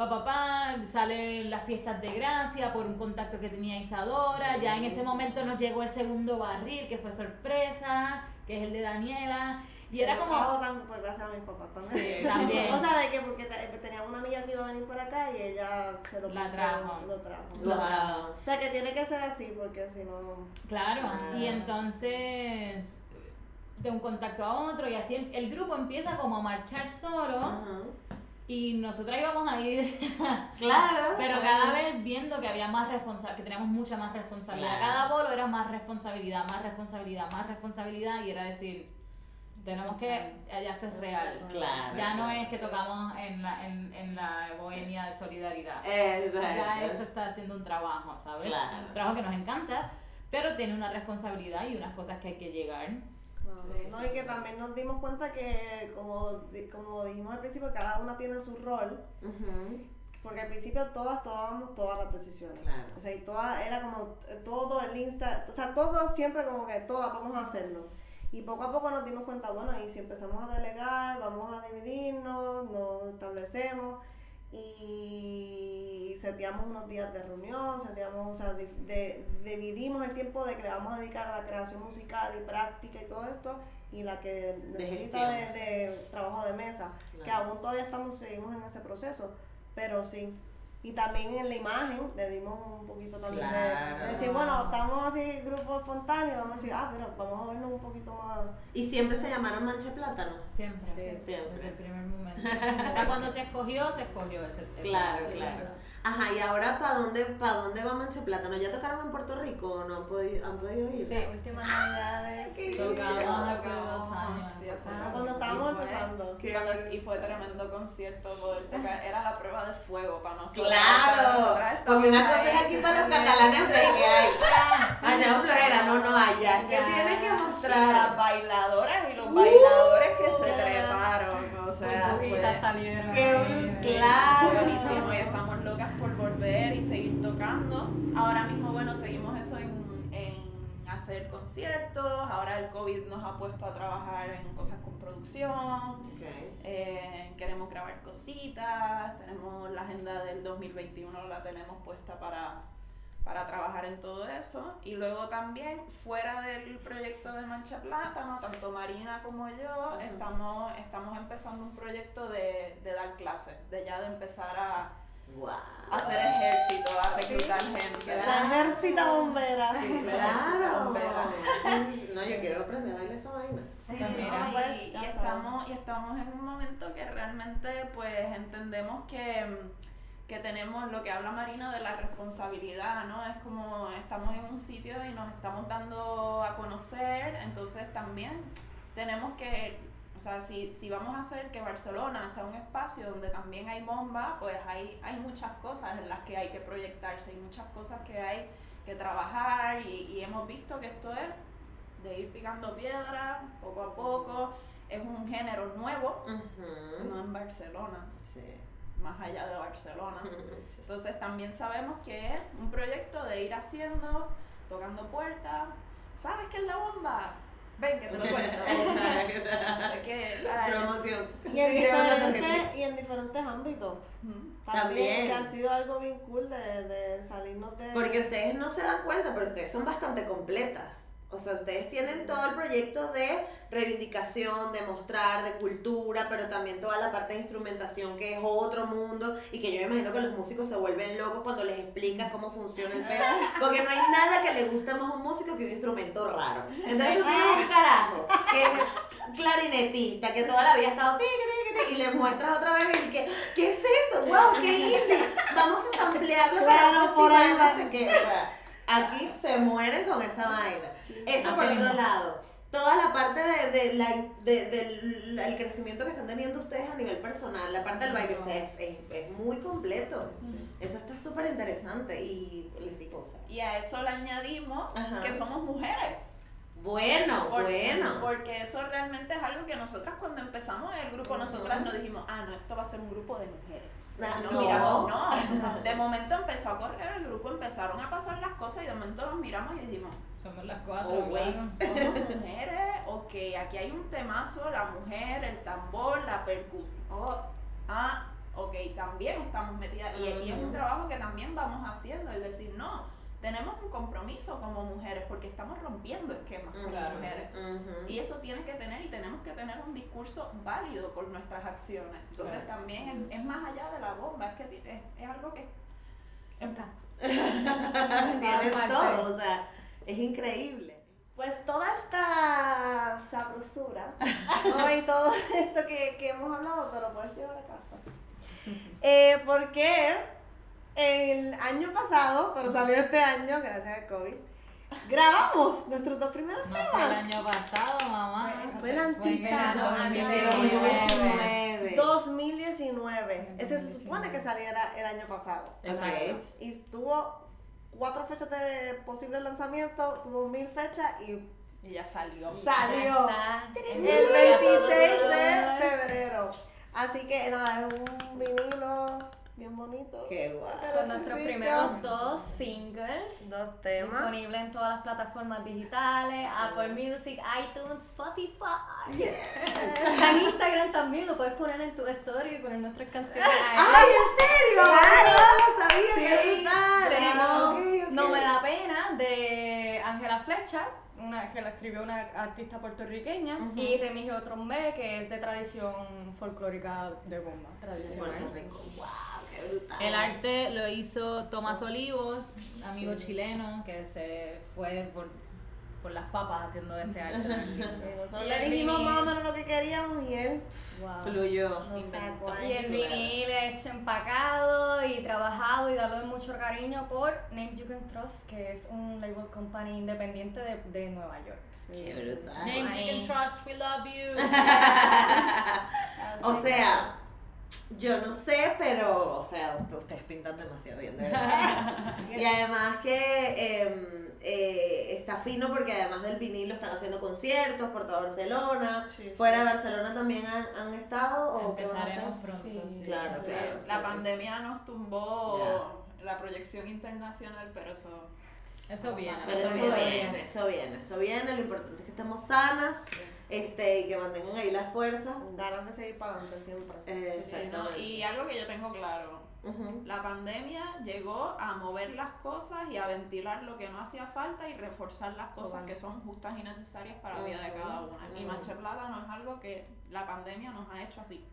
S1: pa pa pa, salen las fiestas de gracia por un contacto que tenía Isadora, ya en ese momento nos llegó el segundo barril, que fue sorpresa, que es el de Daniela, y era
S4: Yo
S1: como...
S4: trabajo tan- por gracias a mis papás también.
S1: Sí, también. [laughs]
S4: o sea, de que porque te- tenía una amiga que iba a venir por acá y ella se lo
S1: La
S4: puso,
S1: trajo.
S4: Lo trajo.
S2: Lo trajo.
S4: O sea, que tiene que ser así porque si no...
S1: Claro,
S2: Ah.
S1: y entonces de un contacto a otro y así el grupo empieza como a marchar solo
S2: Ajá.
S1: Y nosotras íbamos a ir, [laughs]
S2: Claro.
S1: pero cada vez viendo que había más responsabilidad, que teníamos mucha más responsabilidad.
S2: Claro.
S1: Cada bolo era más responsabilidad, más responsabilidad, más responsabilidad y era decir, tenemos que, ya esto es real.
S2: Claro,
S1: Ya no
S2: claro,
S1: es que tocamos en la, en, en la bohemia de solidaridad.
S2: Exacto.
S1: Ya esto está haciendo un trabajo, ¿sabes?
S2: Claro.
S1: Un trabajo que nos encanta, pero tiene una responsabilidad y unas cosas que hay que llegar.
S4: No, no, y que también nos dimos cuenta que, como, como dijimos al principio, cada una tiene su rol.
S2: Ujú.
S4: Porque al principio todas tomábamos todas las decisiones.
S2: Claro.
S4: O sea, y todas era como eh, todo el Insta, o sea, todo siempre como que todas vamos a hacerlo. Y poco a poco nos dimos cuenta, bueno, y si empezamos a delegar, vamos a dividirnos, nos establecemos y seteamos unos días de reunión, seteamos, o sea, de- dividimos el tiempo de que le vamos a dedicar a la creación musical y práctica y todo esto, y la que necesita de, de trabajo de mesa, que aún todavía estamos, seguimos en ese proceso, pero sí. Y también en la imagen le dimos un poquito también de- de,
S2: Claro.
S4: decir, bueno, estamos así, grupo espontáneo, vamos a decir, ah, pero vamos a vernos un poquito más.
S2: Y siempre se llamaron mancha plátano.
S1: Siempre,
S4: Sí,
S1: siempre,
S2: siempre.
S1: desde el primer momento. O sea, cuando se escogió, se escogió ese. ese-
S2: Claro, claro. Ajá, y ahora ¿para dónde, pa dónde va Mancha Plátano? ¿Ya tocaron en Puerto Rico o no han podido, han podido ir?
S1: Sí.
S5: Las últimas navidades.
S2: qué
S1: Tocamos hace
S3: Tocamos,
S1: dos años.
S3: sí, hace
S4: Ah, cuando estábamos empezando.
S2: Qué
S3: Cuando-
S2: bueno.
S3: y fue tremendo concierto poder tocar. Era la prueba de fuego para nosotros.
S2: Claro, porque una cosa es aquí para los catalanes de que hay. Allá en flojera, no, no, allá. Es que
S3: Ya.
S2: tienes que
S3: Y las
S2: mostrar.
S3: bailadoras y los bailadores que se treparon. O sea, fue-
S5: salieron.
S2: Qué claro.
S3: Buenísimo y estamos y seguir tocando. Ahora mismo, bueno, seguimos eso en, en hacer conciertos. Ahora el COVID nos ha puesto a trabajar en cosas con producción.
S2: Ok.
S3: Eh, queremos grabar cositas. Tenemos la agenda del 2021, la tenemos puesta para, para trabajar en todo eso. Y luego también, fuera del proyecto de Mancha Plátano, tanto Marina como yo, estamos, estamos empezando un proyecto de, de dar clases, de ya de empezar a, A hacer ejército, a reclutar gente.
S4: La ejércita bombera.
S3: Sí,
S2: Claro.
S3: bombera. [laughs]
S2: No, yo quiero aprender a bailar esa vaina.
S3: Mira,
S4: Ah, pues,
S3: y, y estamos, y estamos en un momento que realmente pues entendemos que, que tenemos lo que habla Marina de la responsabilidad, ¿no? Es como estamos en un sitio y nos estamos dando a conocer, entonces también tenemos que, o sea, si, si vamos a hacer que Barcelona sea un espacio donde también hay bomba, pues hay, hay muchas cosas en las que hay que proyectarse, hay muchas cosas que hay que trabajar y, y hemos visto que esto es de ir picando piedra poco a poco. Es un género nuevo, no en Barcelona,
S2: Sí.
S3: más allá de Barcelona. [laughs] Entonces también sabemos que es un proyecto de ir haciendo, tocando puertas. ¿Sabes qué es la bomba? Ven, que te lo cuento. [laughs] Así que, ay,
S2: Promoción.
S4: Y en,
S2: Sí,
S4: diferentes, y en diferentes ámbitos. También,
S2: También.
S4: que ha sido algo bien cool de, de salirnos de...
S2: Porque ustedes no se dan cuenta, pero ustedes son bastante completas. O sea, ustedes tienen todo el proyecto de reivindicación, de mostrar, de cultura, pero también toda la parte de instrumentación que es otro mundo y que yo me imagino que los músicos se vuelven locos cuando les explicas cómo funciona el pedo, porque no hay nada que le guste más a un músico que un instrumento raro. Entonces tú tienes un carajo que es clarinetista, que toda la vida ha estado y le muestras otra vez y que, ¿qué es esto? ¡Wow, qué indie! Vamos a samplearlo para
S4: Claro,
S2: un
S4: por
S2: festival, no sé qué. O sea, aquí se mueren con esa vaina. Eso por otro
S1: mismo.
S2: lado. Toda la parte de, de la, de- del el crecimiento que están teniendo ustedes a nivel personal, la parte del baile, o sea, es, es, es muy completo. Eso está súper interesante y les digo, o sea,
S3: Y a eso le añadimos
S2: Ajá.
S3: que somos mujeres.
S2: bueno, bueno.
S3: Porque eso realmente es algo que nosotras cuando empezamos el grupo, nosotras nos dijimos, ah, no, esto va a ser un grupo de mujeres.
S2: No.
S3: miramos, no. De momento empezó a correr el grupo, empezaron a pasar las cosas y de momento nos miramos y dijimos,
S1: Somos las cuatro,
S2: Oh, wait.
S3: somos mujeres, ok, aquí hay un temazo, la mujer, el tambor, la percusión. Oh, ah, ok, también estamos metidas. Y, y es un trabajo que también vamos haciendo, es decir, no, tenemos un compromiso como mujeres porque estamos rompiendo esquemas como
S1: Claro.
S3: mujeres. Y eso tiene que tener y tenemos que tener un discurso válido con nuestras acciones. Entonces
S1: Claro.
S3: también es, es más allá de la bomba, es que es, es algo que...
S5: Está. [laughs]
S2: Tienes todo, o sea, es increíble.
S4: Pues toda esta sabrosura [laughs] ¿no? y todo esto que, que hemos hablado te lo puedes llevar a casa. [laughs] Eh, porque el año pasado, pero salió este año, gracias al COVID, grabamos nuestros dos primeros
S1: No fue el
S4: temas.
S1: año pasado, mamá.
S4: Fue
S1: Bueno,
S4: antipasado.
S1: 2019.
S2: 2019.
S4: 2019. Ese se supone que saliera el año pasado.
S1: Exacto.
S4: Y tuvo cuatro fechas de posible lanzamiento, tuvo mil fechas y
S3: Y ya salió.
S4: salió el 26 de febrero. Así que nada, es un vinilo bien bonito.
S2: Qué guay.
S5: Con nuestros primeros dos singles.
S4: Dos temas.
S5: Disponible en todas las plataformas digitales, Apple Music, iTunes, Spotify. [laughs] En Instagram también, lo puedes poner en tu story y poner nuestras canciones ahí.
S2: ¡Ay, en serio!
S4: Claro.
S2: ¡No lo sabía!
S5: Sí,
S2: ¡Qué brutal!
S5: tenemos
S2: Ah.
S5: No me da pena de Ángela Flecha, una, que la escribió una artista puertorriqueña,
S2: Ujú.
S5: y Remigio Trombe, que es de tradición folclórica de bomba, tradicional.
S2: ¡Wow! ¡Qué brutal!
S1: El arte lo hizo Tomás Olivos, amigo
S2: Sí.
S1: chileno, que se fue por, por las papas haciendo ese arte.
S4: Eh, [laughs] Nosotros le dijimos
S3: vinil.
S4: más o menos lo que queríamos y él
S5: Wow.
S2: Fluyó.
S5: Y el vinil es empacado y trabajado y dado mucho cariño por Name You Can Trust, que es un label company independiente de, de Nueva York.
S2: ¡Qué brutal!
S1: Names you can trust, we love you. [laughs]
S2: O sea, yo no sé, pero, o sea, ustedes pintan demasiado bien, de verdad. [laughs] y además que em, eh, está fino porque además del vinilo están haciendo conciertos por toda Barcelona.
S4: Sí,
S2: Fuera de Barcelona también han, han estado o?
S1: Empezaremos pronto.
S5: Sí.
S1: sí.
S2: Claro,
S3: Sí,
S2: claro.
S3: la
S2: sí.
S3: pandemia nos tumbó la proyección internacional, pero eso...
S1: Eso viene.
S2: Pero
S1: eso
S2: eso
S1: viene.
S2: viene, eso viene, eso viene. Lo importante es que estemos sanas este, y que mantengan ahí las fuerzas.
S4: Ganas de seguir para adelante siempre.
S2: Eh,
S3: Sí, ¿no?
S2: Exactamente.
S3: Y algo que yo tengo claro, La pandemia llegó a mover las cosas y a ventilar lo que no hacía falta y reforzar las cosas que son justas y necesarias para la vida de cada una. Y Manche Plata no es algo que la pandemia nos ha hecho así,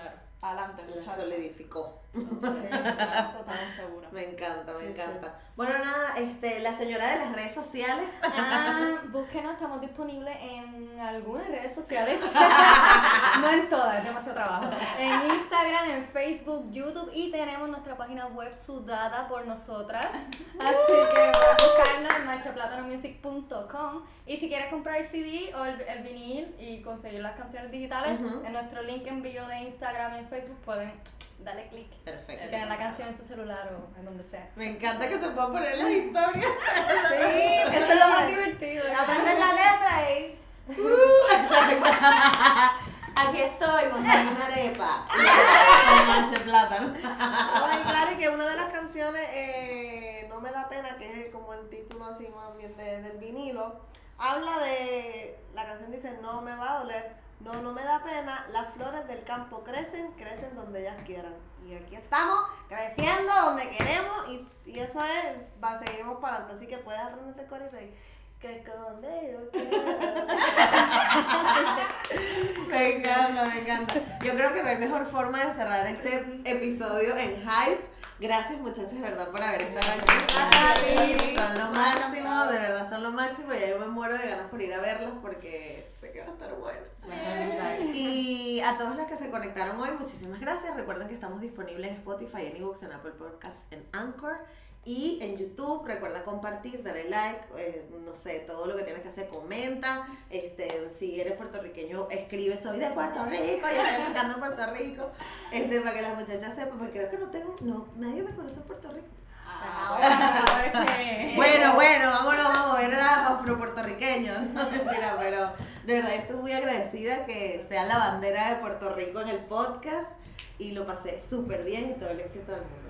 S1: Claro.
S3: adelante
S2: La
S3: muchachos.
S2: solidificó.
S3: Estamos seguros.
S2: Me encanta, me
S4: Sí,
S2: encanta. Bueno, nada, este, la señora de las redes sociales.
S5: Ah, [laughs] búsquenos, estamos disponibles en algunas redes sociales. [laughs] no en todas, es demasiado trabajo. En Instagram, en Facebook, YouTube y tenemos nuestra página web sudada por nosotras. Así que buscarnos en manchaplátanomusic.com. Y si quieres comprar el CD o el, el vinil y conseguir las canciones digitales, en nuestro link en bio de Instagram y en Facebook pueden darle clic y
S2: Perfecto.
S5: tener la canción en su celular o en donde sea.
S2: Me encanta que se puedan poner las historias.
S4: Sí,
S5: Eso es lo más divertido.
S4: Aprender la letra y
S2: Aquí estoy montando una arepa. [laughs] Con manche plátano.
S4: No, y claro, y que una de las canciones, eh, No me da pena, que es como el título así más bien de- del vinilo, habla de, la canción dice, no me va a doler, no, no me da pena, las flores del campo crecen, crecen donde ellas quieran. Y aquí estamos, creciendo donde queremos, y, y eso es, va, seguiremos para adelante, así que puedes aprenderte el corito y Que con ellos quiero.
S2: Me encanta, me encanta. Yo creo que no hay mejor forma de cerrar este episodio en hype. Gracias muchachos, de verdad, por haber estado aquí. Son lo máximo, de verdad son lo máximo. Ya yo me muero de ganas por ir a verlos porque sé que va a estar bueno. Y a todos los que se conectaron hoy, muchísimas gracias. Recuerden que estamos disponibles en Spotify, en eBooks, en Apple Podcasts, en Anchor y en YouTube. Recuerda compartir, darle like, eh, no sé, todo lo que tienes que hacer, comenta. Este, si eres puertorriqueño, escribe, soy de Puerto Rico, yo estoy escuchando en Puerto Rico. Este, para que las muchachas sepan, porque creo que no tengo, no, nadie me conoce en Puerto Rico.
S5: Ahora que-
S2: Bueno, bueno, vámonos, vamos a ver a los afropuertorriqueños. [laughs] No mentira, pero de verdad estoy muy agradecida que sea la bandera de Puerto Rico en el podcast y lo pasé súper bien y todo el éxito del mundo.